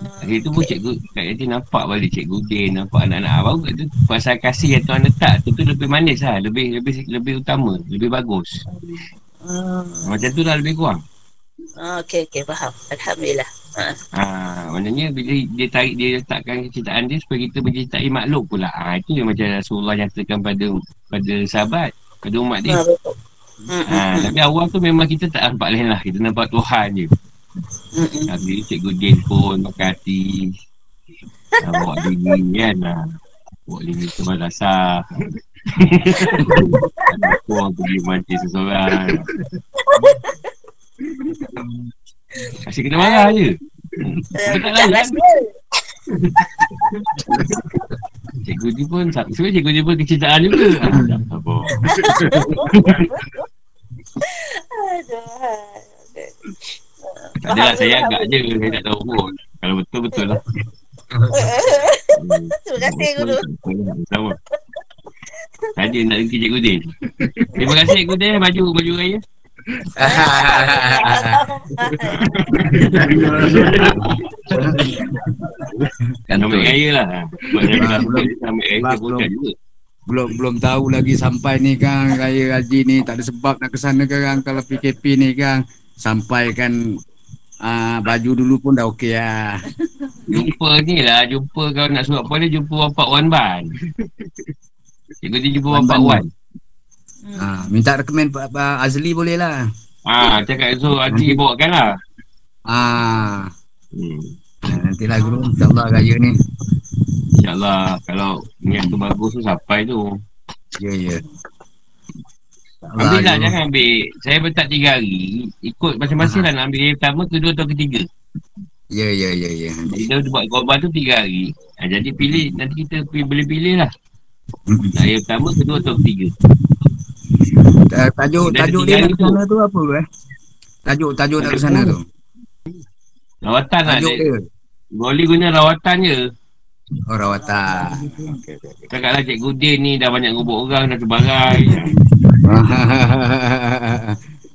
Hari tu pun cikgu Kak Yati nampak balik cikgu Din Nampak anak-anak. Baru kat tu Pasal kasih yang Tuhan letak Tu tu lebih manis lah Lebih lebih lebih utama Lebih bagus. Uh, Macam tu lah lebih kurang. Okey okey faham. Alhamdulillah. Uh, ha, Maknanya bila dia tarik Dia letakkan kecintaan dia Supaya kita mencintai makhluk pula. Ha, Itu yang macam Rasulullah nyatakan pada Pada sahabat Pada umat dia. Hmm, ha, hmm, Tapi awal tu memang kita tak nampak lain lah. Kita nampak Tuhan je hmm, hmm. ha, Bila cikgu Din pun Makan hati ha, Bawa diri kan ha. Bawa diri ke madrasah Ada orang pergi mancing seseorang Asyik kena marah je Betul tak lah, rasa. Cikgu dia pun Sebenarnya cikgu dia pun kecintaan juga tak apa. Aduh. Tak adalah saya agak je Saya tak tahu pun. Kalau betul betul lah. Terima kasih guru. Sama Saja nak rezeki cikgu Din. Terima kasih cikgu Din. Baju baju raya. Kan Ambil tu. raya lah. Ah. Ambil raya. Pun juga. Belum belum tahu lagi sampai ni kan raya haji ni tak ada sebab nak ke sana kan kalau PKP ni kan sampai kan ah, baju dulu pun dah okey lah. Jumpa ni lah Jumpa kalau nak surat pun dia Jumpa Wapak Wan Ban Cikgu dia jumpa Wan Ban. Wan Ah, minta rekomen Pak Pak Azli boleh lah. Ah, cakap so Haji bawakan lah Ah, hmm. nantilah guru insyaallah raya ni. InsyaAllah Kalau niat tu bagus tu Sampai tu Ya ya. Ambil lah jangan ambil Saya letak tiga hari Ikut masing-masing lah Nak ambil yang pertama Kedua atau ketiga Ya ya ya ya. Kita buat korban tu tiga hari ha, Jadi pilih Nanti kita pilih, boleh pilih lah Mm. Nak yang pertama Kedua atau ketiga Ta- Tajuk tajuk dia hari nak tu. sana tu apa eh? Tajuk tajuk nak sana tu. Rawatan lah dia. Boleh guna rawatan je Oh rawatan. Cakaplah cikgu Din ni Dah banyak ngubuk orang Dah terbarai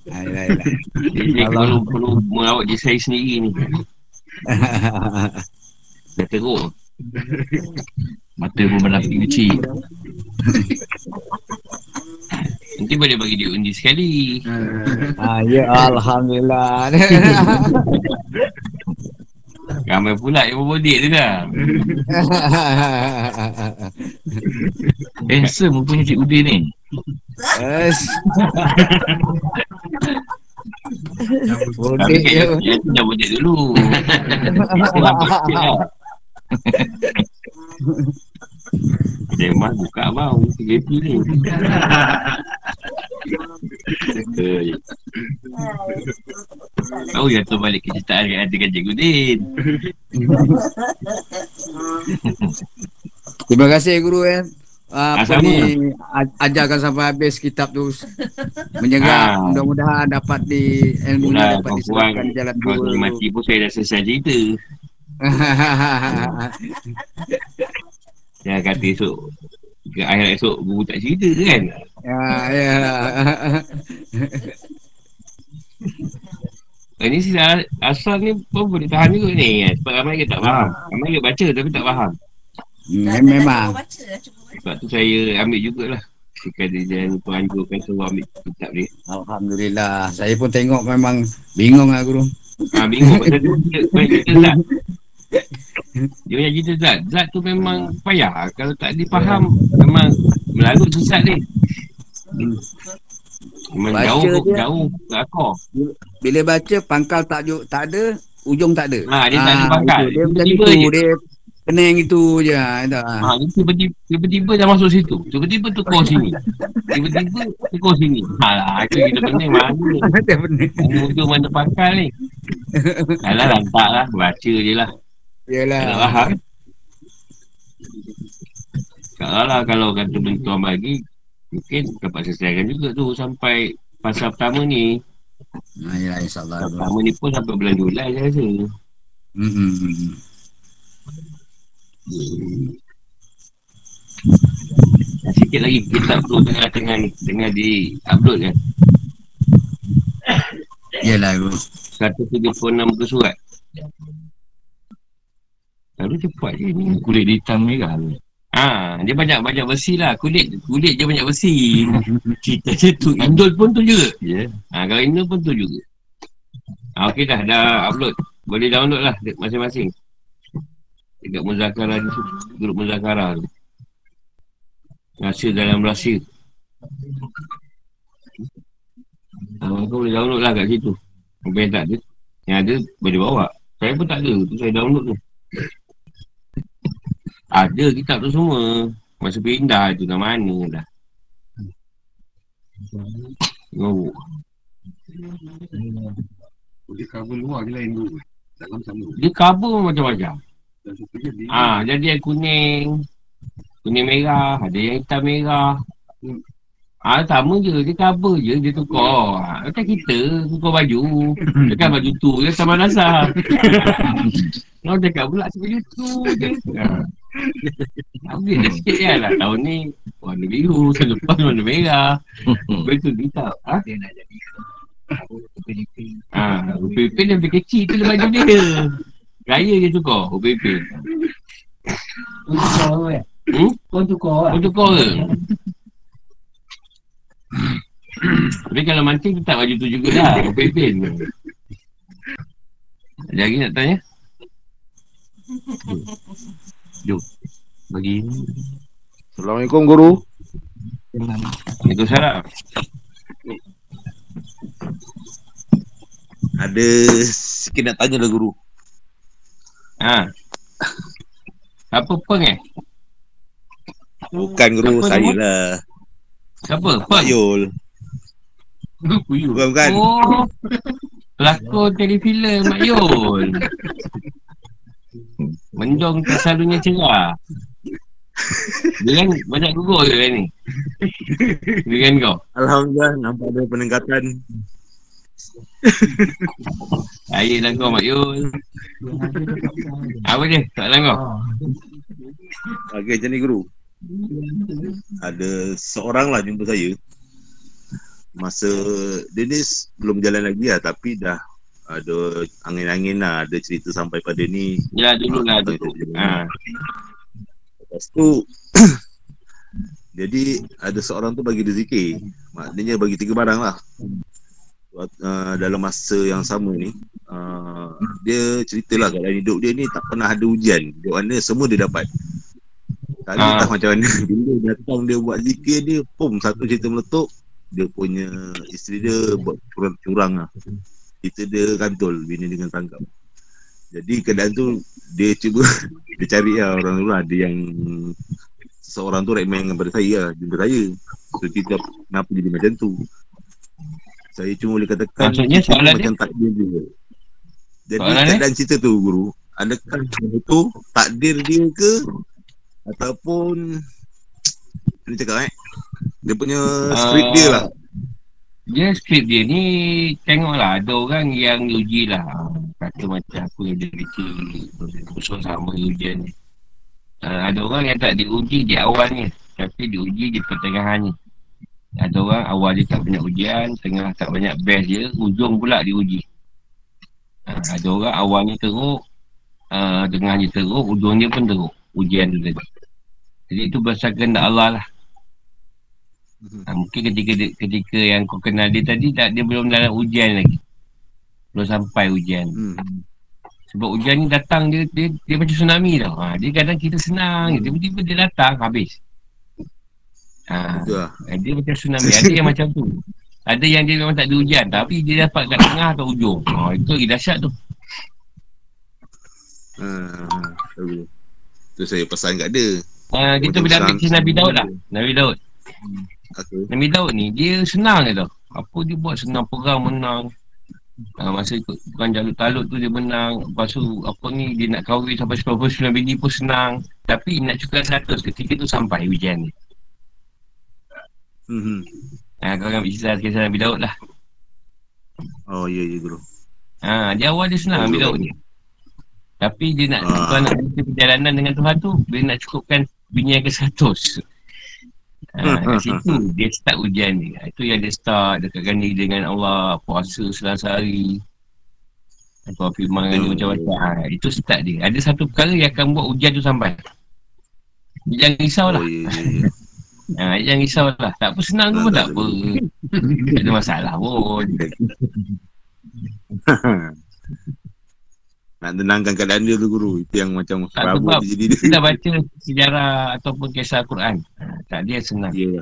Ayolah, ayolah. Allah. perlu, merawat diri saya sendiri ni Dah teruk Mata pun berlapi kecil Nanti boleh bagi dia undi sekali ah, ya alhamdulillah. Ramai pula yang berbodik tu dah Handsome punya Cik Udin ni Yes. Bodek Tapi je. yang tu dah bodek dulu. Dia buka bau. PKP ni. Tahu yang tu balik kejutaan yang ada Cikgu Din. Terima kasih guru eh. Uh, apa Ah, ni a- ajarkan sampai habis kitab tu menyerap Ah. mudah-mudahan dapat di ilmu ni dapat kawan-kawan. diserapkan di jalan Kalau dua dia mati pun saya dah selesai cerita. Jangan kata esok ke akhirat esok guru tak cerita kan. ya ya Eh, ni sila asal ni pun boleh tahan juga ni kan. Sebab ramai ke tak faham. Ramai ke baca tapi tak faham. Mem- memang Cuba Sebab tu saya ambil jugalah. Jika dia jangan lupa anjurkan suruh ambil kitab dia. Alhamdulillah saya pun tengok memang bingung lah guru Ha, bingung pasal dia dia banyak cerita Zat. Dia banyak cerita Zat. Zat tu memang payah. Kalau tak dipaham, memang melarut sesat ni. Memang Baca jauh, dia. jauh ke akar. bila baca pangkal tak tak ada ujung tak ada Ha, dia tak ada Ah, pangkal. itu. dia macam itu je. dia pening itu je tak Ha, tiba-tiba, tiba-tiba dah masuk situ. Tiba-tiba tukar sini. Tiba-tiba tukar sini. Ha lah, itu kita pening mana. dia pening ujung mana pangkal ni. Alah lantak lah. Baca je lah. Tak yalah faham. Kalau lah kalau kata bentuan bagi, mungkin dapat selesaikan juga tu sampai pasal pertama ni. ha, ya insyaallah Pasal pertama ni pun sampai bulan Julai saya rasa. hmm, hmm, hmm. Sikit lagi kitab tu tengah tengah ni, tengah di upload kan. yalah guru 136 muka surat. Lalu cepat je ni. Kulit hitam merah tu. Ha, dia banyak banyak besi lah. Kulit kulit dia banyak besi. Cerita dia tu. Indul pun tu juga. Ya. Ha, kalau Indul pun tu juga. Ha, okey dah, dah upload. Boleh download lah masing-masing. Dekat Muzakara tu, grup Muzakara tu. Rasa dalam rahsia. Ha, kau boleh download lah kat situ. Apa yang tak ada. Yang ada, boleh bawa. Saya pun tak ada. Tu saya download tu. Ada kitab tu semua. Masa pindah tu dah mana dah. Oh. Dia cover luar je lain tu. Dalam sama. Dia cover macam-macam. Dia dia. Ah, jadi yang kuning, kuning merah, ada yang hitam merah. Ah, sama je, dia cover je, dia tukar. Ah, macam kita, tukar baju. Dekat baju tu je sama rasa. Kau cakap pula baju tu je. Habis dah sikit kan lah. Tahun ni warna biru, tahun lepas warna merah. Betul dia tak. Ha? Dia nak jadi. Ha, Upipin dia lebih kecil tu dia baju dia. Raya dia tukar, Upipin. Kau tukar? Hmm? Kau tukar Kau tukar ke? Tapi kalau mancing tetap baju tu jugalah Upipin Ada lagi nak tanya? Bagi ni. Assalamualaikum guru. Itu salah Ada sikit nak tanya lah guru. Ha Apa peng eh? Bukan guru, Siapa saya nama? lah. Siapa? Peng? Yul. Bukan, bukan. Oh Pelakon telefilm Mak Yul Mendong tersalunya cerah Dia kan banyak gugur ke kan ni Dia kan kau Alhamdulillah nampak ada peningkatan. Saya lah kau Mak Yul Apa dia? Soalan kau? Okey macam ni guru. Ada seorang lah jumpa saya. Masa dia ni belum jalan lagi lah tapi dah ada angin-angin lah ada cerita sampai pada ni Ya dulu lah dulu ha. Lepas tu Jadi ada seorang tu bagi dia zikir Maknanya bagi tiga barang lah uh, Dalam masa yang sama ni uh, Dia ceritalah kat dalam hidup dia ni tak pernah ada ujian. Di mana semua dia dapat. Tak ada entah macam mana. Bila datang dia buat zikir dia Pum satu cerita meletup Dia punya isteri dia buat curang-curang lah. Kita dia kantul bini dengan tangkap. Jadi keadaan tu dia cuba dia cari lah orang tu lah. Ada yang seorang tu recommend kepada saya lah. Jumpa saya. So kita kenapa jadi macam tu. Saya cuma boleh katakan Maksudnya itu soalan macam takdir dia. Jadi Soalan dia? keadaan cerita tu guru, adakah benda tu takdir dia ke ataupun ni cakap eh? Dia punya skrip dia lah. Dia skrip dia ni Tengoklah Ada orang yang uji lah. Kata macam aku yang jadi Usul sama ujian ni. Uh, Ada orang yang tak diuji di awalnya Tapi diuji di pertengahan ni Ada orang awal dia tak banyak ujian Tengah tak banyak best dia Ujung pula diuji uh, Ada orang awalnya teruk uh, Tengahnya teruk Ujungnya pun teruk Ujian tu tadi Jadi itu berdasarkan kehendak Allah lah Ha, mungkin ketika dia- ketika yang kau kenal dia tadi tak dia belum dalam ujian lagi. Belum sampai ujian. Hmm. Sebab ujian ni datang dia dia, dia macam tsunami tau. Ha, dia kadang kita senang je. Tiba-tiba dia datang habis. Ha, Betul lah. dia macam tsunami. Ada yang macam tu. Ada yang dia memang tak ada ujian tapi dia dapat kat tengah atau ujung. Ha, itu lagi dahsyat tu. Ha, ha, tahu. Tu saya pesan kat dia. Ha, kita boleh ambil kisah Nabi Daud lah. Nabi Daud. Okay. Nabi Daud ni dia senang je tau. Apa dia buat senang perang menang. Ha, masa ikut perang Jalut Talut tu dia menang. Lepas tu apa ni dia nak kahwin sampai 99 bini pun senang. Tapi nak cukai 100 ketika tu sampai ujian ni. Hmm. Ha, kau ambil kisah kisah Nabi Daud lah. Oh ya ya guru. Ha, dia awal dia senang Nabi Daud ni. Tapi dia nak Ah. Tuhan nak beri perjalanan dengan Tuhan tu Dia nak cukupkan bini yang ke 100 ha, Kat situ dia start ujian ni Ha, Itu yang dia start dekatkan diri dengan Allah Puasa selasa hari Atau firman dengan dia Hmm. macam-macam ha, Itu start dia Ada satu perkara yang akan buat ujian tu sampai Jangan risau lah Oh ya ya ya. ha, Jangan risau lah Tak apa senang tu pun tak apa Tak ada masalah pun Nak tenangkan keadaan dia tu guru. Itu yang macam Tak sebab dia jadi dia. Kita baca sejarah ataupun kisah Al-Quran ha, Tak dia senang Ya.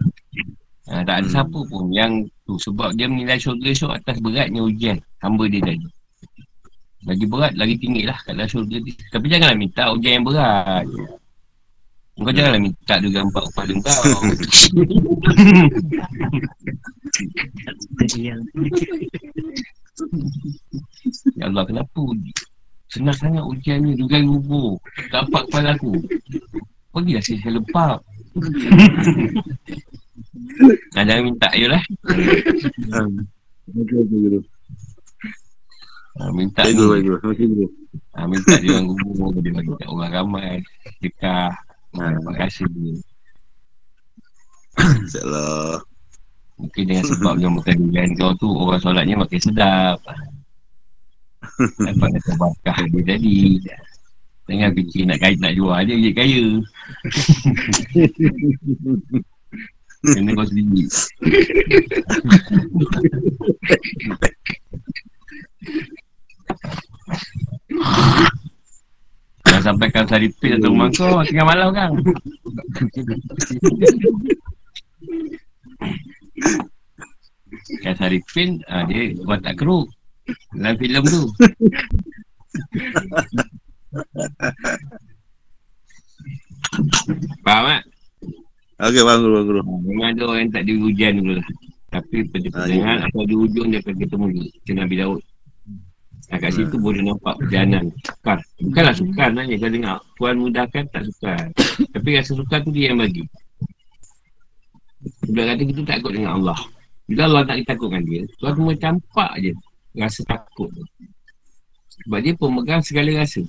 Ha, tak ada Hmm. siapa pun yang tu sebab dia menilai syurga esok atas beratnya ujian hamba dia tadi. Lagi berat, lagi tinggi lah kat dalam syurga ni. Tapi janganlah minta ujian yang berat. Kau janganlah minta dia gambar kepala kau. ya Allah, kenapa? Senang sangat ujian ni, dugai lubur. Dapat kepala aku. Pergilah saya, saya lepap. nah, jangan minta, okey guru. Ha, minta Baik baik. Terima kasih guru. Ha, minta dia orang gubur, dia bagi kat orang ramai. Dekah. Ha, dapat rasa dia. InsyaAllah. Mungkin dengan sebab yang makan durian kau tu, orang solatnya makin sedap. Dapat kata bakah dia tadi. Jangan fikir nak kaya nak jual dia, dia kaya. Kena kau sendiri. Sampai kau saripin atau rumah kau tengah malam kan. Kan saripin, ah, dia buat tak keruk. Dalam filem tu. Faham tak? Okey bang guru, bang guru. Ha, Memang ada orang yang tak di hujan dulu lah. Tapi pada Ah, pertengahan ya. atau di hujung dia akan ketemu dia. Macam Nabi Daud. Ha, kat situ boleh nampak perjalanan. Sukar. Bukanlah sukar nanya. Kau dengar. Tuan mudahkan tak sukar. Tapi rasa sukar tu dia yang bagi. Bila kata kita takut dengan Allah. Bila Allah tak ditakutkan dia, Tuhan cuma campak je rasa takut tu. Sebab dia pemegang segala rasa.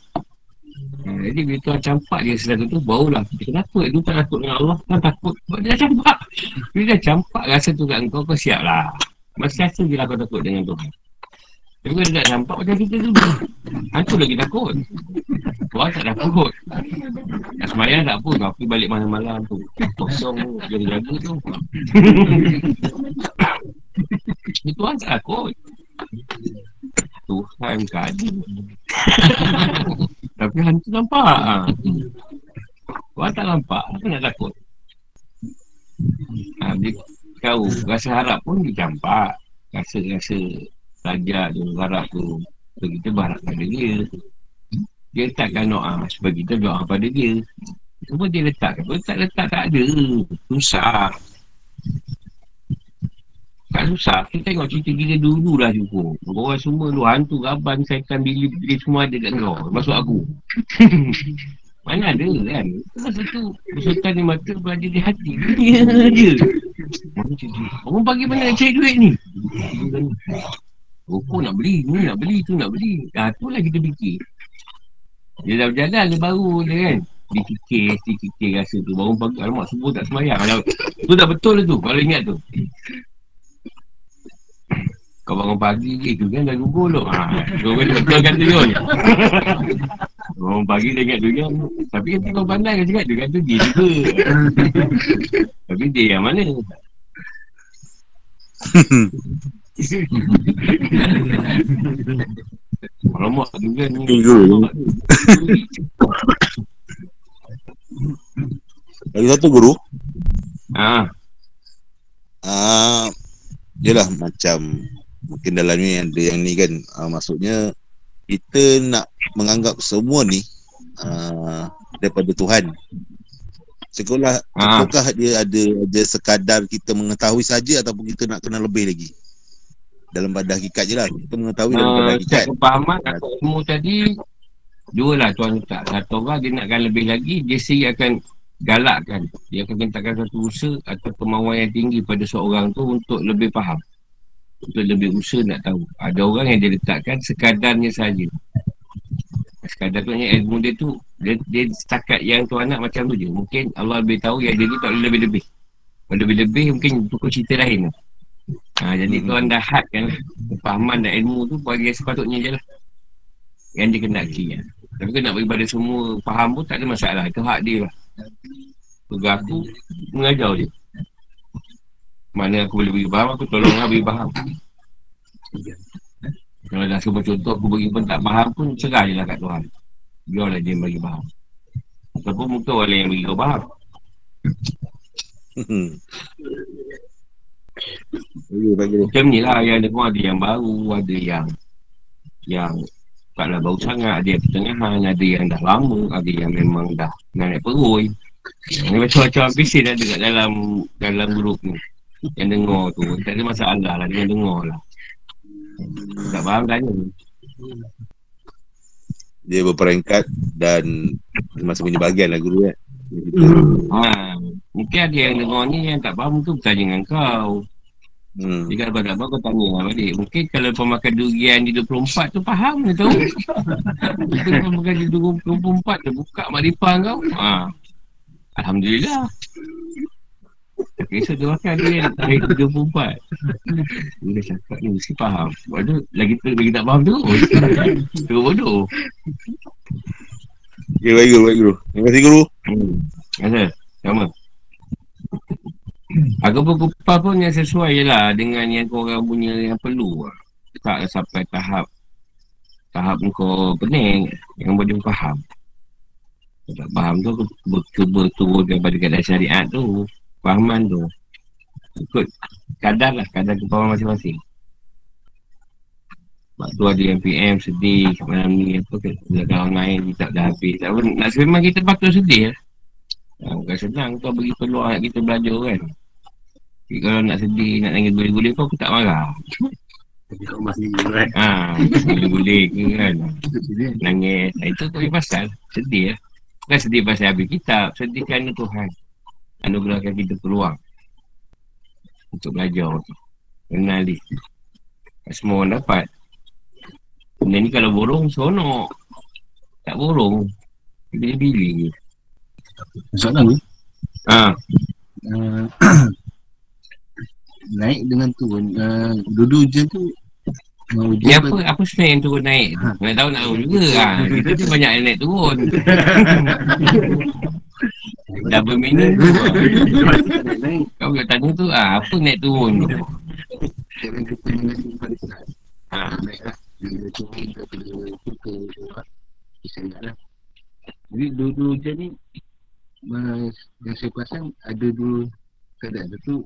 Ha, jadi bila Tuhan campak dia sesuatu tu, barulah kita kenapa dia tak takut dengan Allah, kan takut. Sebab dia dah campak. Bila dah campak rasa tu kat kau, kau siap lah. Masih rasa je lah kau takut dengan Tuhan. Tapi kalau dia tak campak macam kita tu, hantu lagi takut. Tuhan tak takut. Nak semayang tak kau pergi balik malam-malam tu. Kosong jaga-jaga tu. Tuhan tak takut. Tuhan kadi. Tapi hantu nampak. Tuhan tak nampak. Apa nak takut? Ha, dia tahu. Rasa harap pun dia campak. Rasa-rasa rajak tu, harap tu. So kita berharap pada dia. Dia letakkan doa supaya kita doa pada dia. Cuma dia letakkan. Kalau tak letak tak ada. Susah. Tak susah. Kita tengok cerita kita dulu lah cukup. Orang semua tu hantu, gaban, syaitan, bilik, bilik semua ada kat kau. Masuk aku. Mana ada kan? Masa tu syaitan ni mata berada di hati. Dia je. Orang pagi mana nak cari duit ni? Rokok nak beli, ni nak beli, tu nak beli. Ah, tu lah kita fikir. Dia dah berjalan dia baru dia kan. Dia fikir, dia fikir rasa tu. Baru pagi, alamak subuh tak semayang. Kalau, tu dah betul lah tu, kalau ingat tu. Kau bangun pagi je tu kan dah gugur tu. Ha, kau kan betul kata tu. Bangun pagi dah ingat tu kan. Tapi kan kau pandai kan cakap tu kan tu dia juga. Tapi dia yang mana? Alamak tu kan. Tiga. Lagi satu guru. Ha, Ah, yelah macam mungkin dalam ni ada yang ni kan ah, maksudnya kita nak menganggap semua ni ah, daripada Tuhan. Sekolah Ah. apakah dia ada ada sekadar kita mengetahui saja ataupun kita nak kenal lebih lagi? Dalam pada hakikat je lah. Kita mengetahui dalam uh, hakikat. kepahaman atau ilmu tadi Dua lah tuan letak Satu orang dia nakkan lebih lagi Dia sendiri akan galakkan. Dia akan mintakan satu usaha Atau kemauan yang tinggi pada seorang tu Untuk lebih faham. Untuk lebih usaha nak tahu. Ada orang yang dia letakkan Sekadarnya saja. Sekadar tu hanya ilmu dia tu dia, dia setakat yang tuan nak macam tu je. Mungkin Allah lebih tahu yang dia ni tak boleh lebih-lebih. Kalau lebih-lebih mungkin pukul cerita lain tu Ha, jadi hmm. tuan dah hadkan kefahaman dan ilmu tu bagi yang sepatutnya je lah. Yang dia kendaki ya. Tapi nak bagi pada semua faham pun tak ada masalah. Itu hak dia lah. Tugas aku mengajar dia. Mana aku boleh bagi faham, aku tolong lah bagi faham. Kalau dah semua contoh aku bagi pun tak faham pun, serah je lah kat Tuhan. Biarlah dia bagi faham. Ataupun mungkin orang lain yang bagi kau faham. Macam ni lah yang ada pun ada yang baru, ada yang yang taklah baru sangat, ada yang pertengahan, ada yang dah lama, ada yang memang dah naik perui. Ni macam-macam bising ada kat dalam dalam grup ni. Yang dengar tu, tak ada masalah lah dengan dengar lah. Tak faham tanya. Dia berperingkat dan masih punya bahagian lah guru kan. Ha, mungkin ada yang dengar ni yang tak faham tu bertanya dengan kau. Hmm. Jika kalau tak faham kau tanya lah balik. Mungkin kalau pemakan durian di 24 tu faham dia tahu. Kita pemakan di 24 tu buka makrifah kau. Ha. Alhamdulillah. Tak kisah tu makan dia hari 34. Dia cakap ni mesti faham. Sebab tu lagi, lagi tak faham tu. Tu bodoh. Okay, baik guru, baik guru. Terima kasih guru. Hmm. Rasa? Sama. Pun kupah pun yang sesuai je lah dengan yang korang punya yang perlu. Tak sampai tahap tahap kau pening yang boleh faham. Kau tak faham tu aku cuba turunkan pada keadaan syariat tu. Fahaman tu. Ikut kadar lah, kadar kepahaman masing-masing. Sebab tu ada yang PM sedih malam ni apa ke kawan main kita dah habis. Tak nak memang kita patut sedih lah. Bukan senang kau bagi peluang nak kita belajar kan. Jadi kalau nak sedih, nak nangis gulir-gulir kau, aku tak marah. Tapi kau masih berat. Ha, gulir-gulir ke kan. Nangis. Ha, itu tu pasal. Sedih lah. Bukan sedih pasal habis kitab. Sedih kerana Tuhan. Anugerahkan kita peluang. Untuk belajar. Kenal dia. Semua orang dapat. Benda ni kalau borong, seronok. Tak borong. Pilih-pilih je. Soalan ni. Ha, Uh, naik dengan turun. Uh, duduk je tu. Mau Ni apa apa sebenarnya yang turun naik tu? Nak tahu nak tahu juga ha. Kita tu banyak yang naik turun. Double meaning tu. Kau nak tanya tu ah apa naik turun tu? Ha. Lah. Lah. Jadi duduk je ni. Yang saya perasan ada dua keadaan. Satu,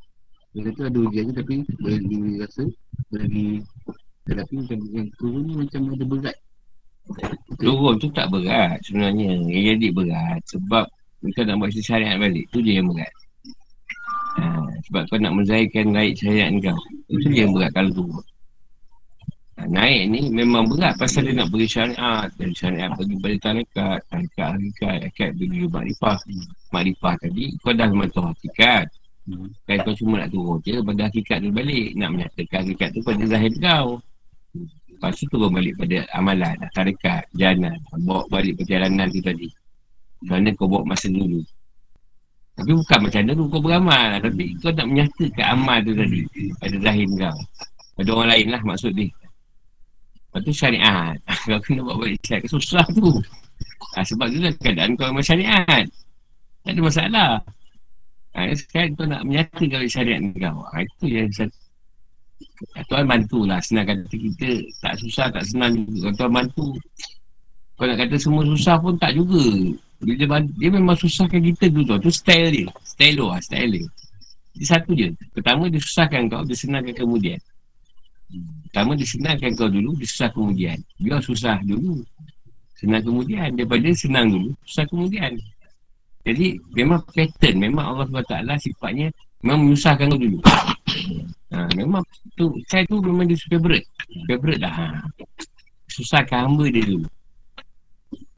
bila tu ada ujian je tapi boleh dirasa, boleh di Tetapi macam yang turun ni macam ada berat. Turun tu tak berat sebenarnya. Yang jadi berat sebab kau nak buat syariat balik. Tu je yang berat. Ha, sebab kau nak menzahirkan naik syariat kau. Itu je yang berat kalau turun. Ha, naik ni memang berat pasal dia nak beri syariat. Dan syariat bagi pada tarekat. Tarekat hakikat. Hakikat bagi makrifah. Makrifah tadi kau dah memantau hakikat. Kan kau cuma nak turun je pada hakikat tu balik. Nak menyatakan hakikat tu pada zahir kau. Lepas tu turun balik pada amalan. Tarekat. Jalan. Bawa balik perjalanan tu tadi. Kerana kau bawa masa dulu. Tapi bukan macam dulu kau beramal. Tapi kau nak menyatakan amal tu tadi. Pada zahir kau. Pada orang lain lah maksud dia. Lepas tu syariat. Kau kena buat balik syariat. Susah tu. Ha, sebab tu lah keadaan kau memang syariat. Tak ada masalah. Ha, sekarang kau nak menyatakan syariat kau. Ha, itu yang satu. Tuan bantulah. Senang kata kita tak susah, tak senang juga. Tuan bantu. Kau nak kata semua susah pun tak juga. Dia, dia, ban- dia memang susahkan kita tu tu. Tu style dia. Style dia lah. Style dia. Dia satu je. Pertama dia susahkan kau. Dia senangkan kemudian. Pertama dia senangkan kau dulu. Dia susah kemudian. Biar susah dulu. Senang kemudian. Daripada senang dulu. Susah kemudian. Jadi memang pattern. Memang Allah SWT sifatnya. Memang menyusahkan kau dulu. Ha, memang tu. Saya tu memang dia favorite. Favorite dah. Ha. Susahkan hamba dia dulu.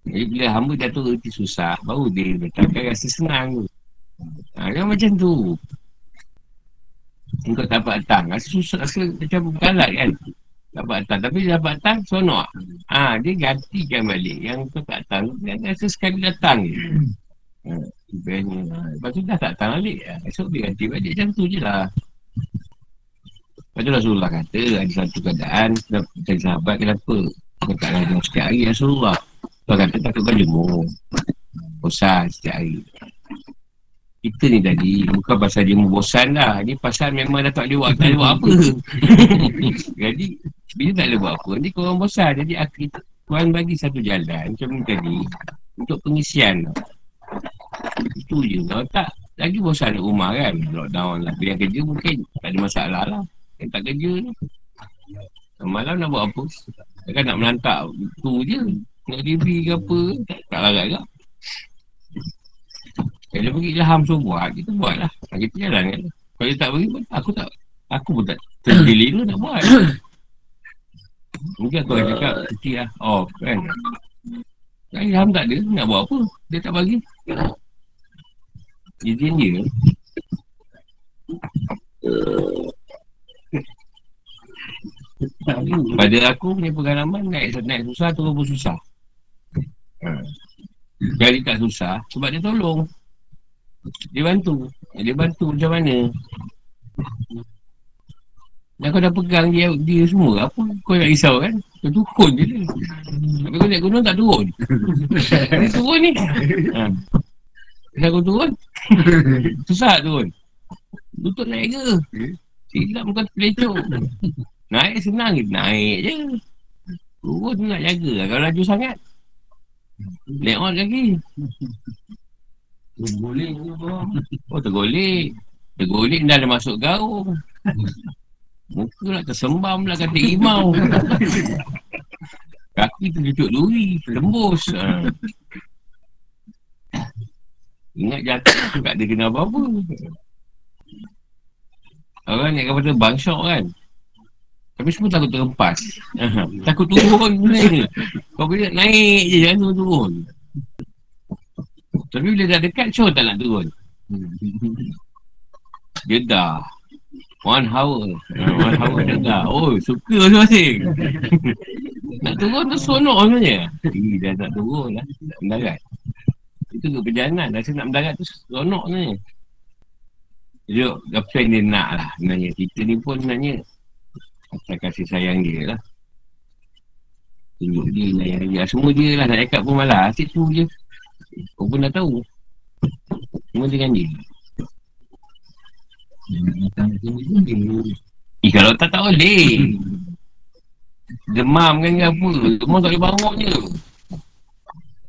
Jadi bila hamba dah tu reti susah, baru dia letakkan rasa senang tu. Ha, kan macam tu. Engkau dapat datang, rasa susah, rasa macam berkalat kan. Dapat datang, tapi dapat datang, sonok. Ha, dia gantikan balik. Yang kau tak datang, dia rasa sekali datang je. Ha, Sebenarnya, ha, lepas tu dah tak datang balik. Ha, esok dia ganti balik, macam tu je lah. Lepas tu Rasulullah kata, ada satu keadaan, dari sahabat, kenapa? Kau tak lagi setiap hari Rasulullah. Kau kata takut kau jemur. Bosan setiap hari. Kita ni tadi, bukan pasal dia bosan dah. Ni pasal memang dah tak boleh buat, tak boleh buat apa. Jadi, bila tak boleh buat apa, nanti korang bosan. Jadi, aku, korang bagi satu jalan, macam ni tadi, untuk pengisian. Itu je. Kalau tak, lagi bosan di rumah kan. Lockdown lah. Yang kerja mungkin tak ada masalah lah. Yang tak kerja ni. Malam nak buat apa? Kan nak melantak. Itu je. Nak TV ke apa. Tak larat ke. Kalau dia bagi ilham suruh buat, kita buat lah. Kita jalan kan. Kalau dia tak pun, aku tak. Aku pun tak terpilih tu nak buat. Mungkin aku akan cakap, cuti lah. Kan. Kan ilham tak ada, nak buat apa? Dia tak bagi. Izin dia. Pada aku punya pengalaman naik, naik susah turun pun susah. Ha. Jadi tak susah sebab dia tolong. Dia bantu. Dia bantu macam mana. Dan kau dah pegang dia, dia semua. Apa kau nak risau kan? Kau tukun je. Tapi kau naik gunung tak turun. Dia turun ni. Ha. Kenapa kau turun? Susah turun. Lutut naik ke? Silap bukan terpelecok. Naik senang je. Naik je. Turun tu nak jaga lah. Kalau laju sangat. Naik on kaki. Ke bawah? Oh tergolek. Tergolek dah ada masuk gaung. Muka nak tersembam lah kata imau. Kaki terjujut duri. Tembus. Ha. Ingat jatuh tak ada kena apa-apa. Orang naik kapal terbang syok kan. Tapi semua takut terempas. Takut turun sebenarnya. Kau boleh naik je jangan turun-turun. Tapi bila dah dekat syok tak nak turun. Dia dah. One hour. Uh, one hour dah. Oh, suka masing-masing. nak turun tu sonok sebenarnya. Eh, dah tak turun lah. Tak mendarat. Itu ke perjalanan. Rasa nak mendarat tu sonok sebenarnya. Jadi, apa yang dia nak lah sebenarnya. Kita ni pun sebenarnya Asal kasih sayang dia lah. Tunjuk dia, layan dia. Semua dia lah nak cakap pun malah. Asyik tu je. Kau pun dah tahu. Semua dengan dia. Eh kalau tak tak boleh. Demam kan ke apa. Demam tak boleh bangun je.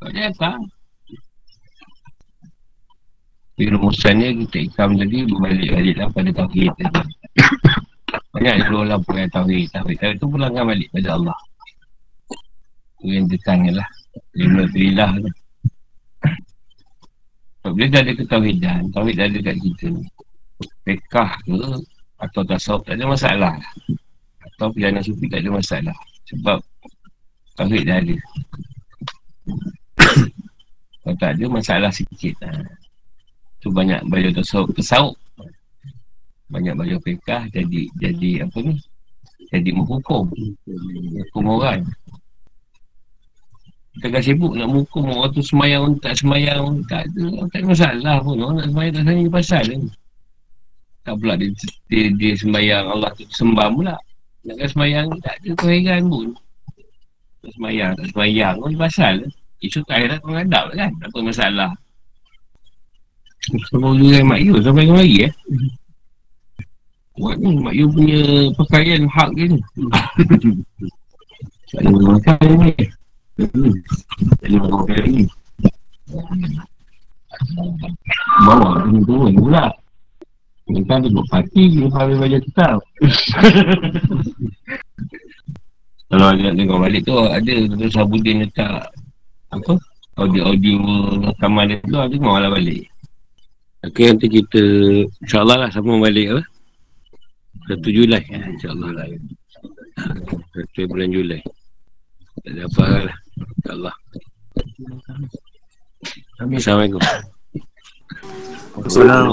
Tak boleh datang. Tapi rumusannya kita ikam tadi berbalik-balik lah pada tauhid tadi. Banyak yang lampu yang tauhid. Tauhid tauhid tu pulangkan balik pada Allah. Tu yang tekankan lah. Lima filah tu. Sebab Bila dah ada ketauhidan, tauhid dah ada kat kita ni. Pekah ke atau tasawuf tak ada masalah. Atau pilihan sufi tak ada masalah. Sebab tauhid dah ada. Kalau tak ada masalah sikit. Ha. Tu banyak baju tasawuf. Tasawuf. Banyak baju pekah jadi jadi apa ni? Jadi menghukum. Hukum orang. Kita kan sibuk nak menghukum orang tu semayang tak semayang tak ada tak ada masalah pun orang nak semayang tak semayang pasal kan tak pula dia, dia, dia sembayang Allah tu sembah pula. Nak semayang tak ada kehairan pun. Tak semayang tak semayang pun pasal. Isu akhirat menghadap kan apa masalah. Sama dengan Mak Yu sampai ke lagi eh? Buat ni Mak Yu punya pakaian hak dia ni. Tak ada makan ni. Jadi orang kaya ni. Bawa turun turun pula Dia buat parti Lepas dia baca kitab Kalau ada nak tengok balik tu Ada tu Sabudin letak Apa Audio-audio rekaman dia tu Ada tengok lah balik. Okay nanti kita InsyaAllah lah sambung balik apa? 1 Julai ya, InsyaAllah lah. 1 bulan Julai. Tak ada apa lah InsyaAllah. Assalamualaikum Salam,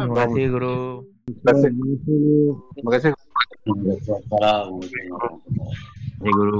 terima kasih guru. Terima kasih Terima kasih Terima kasih guru.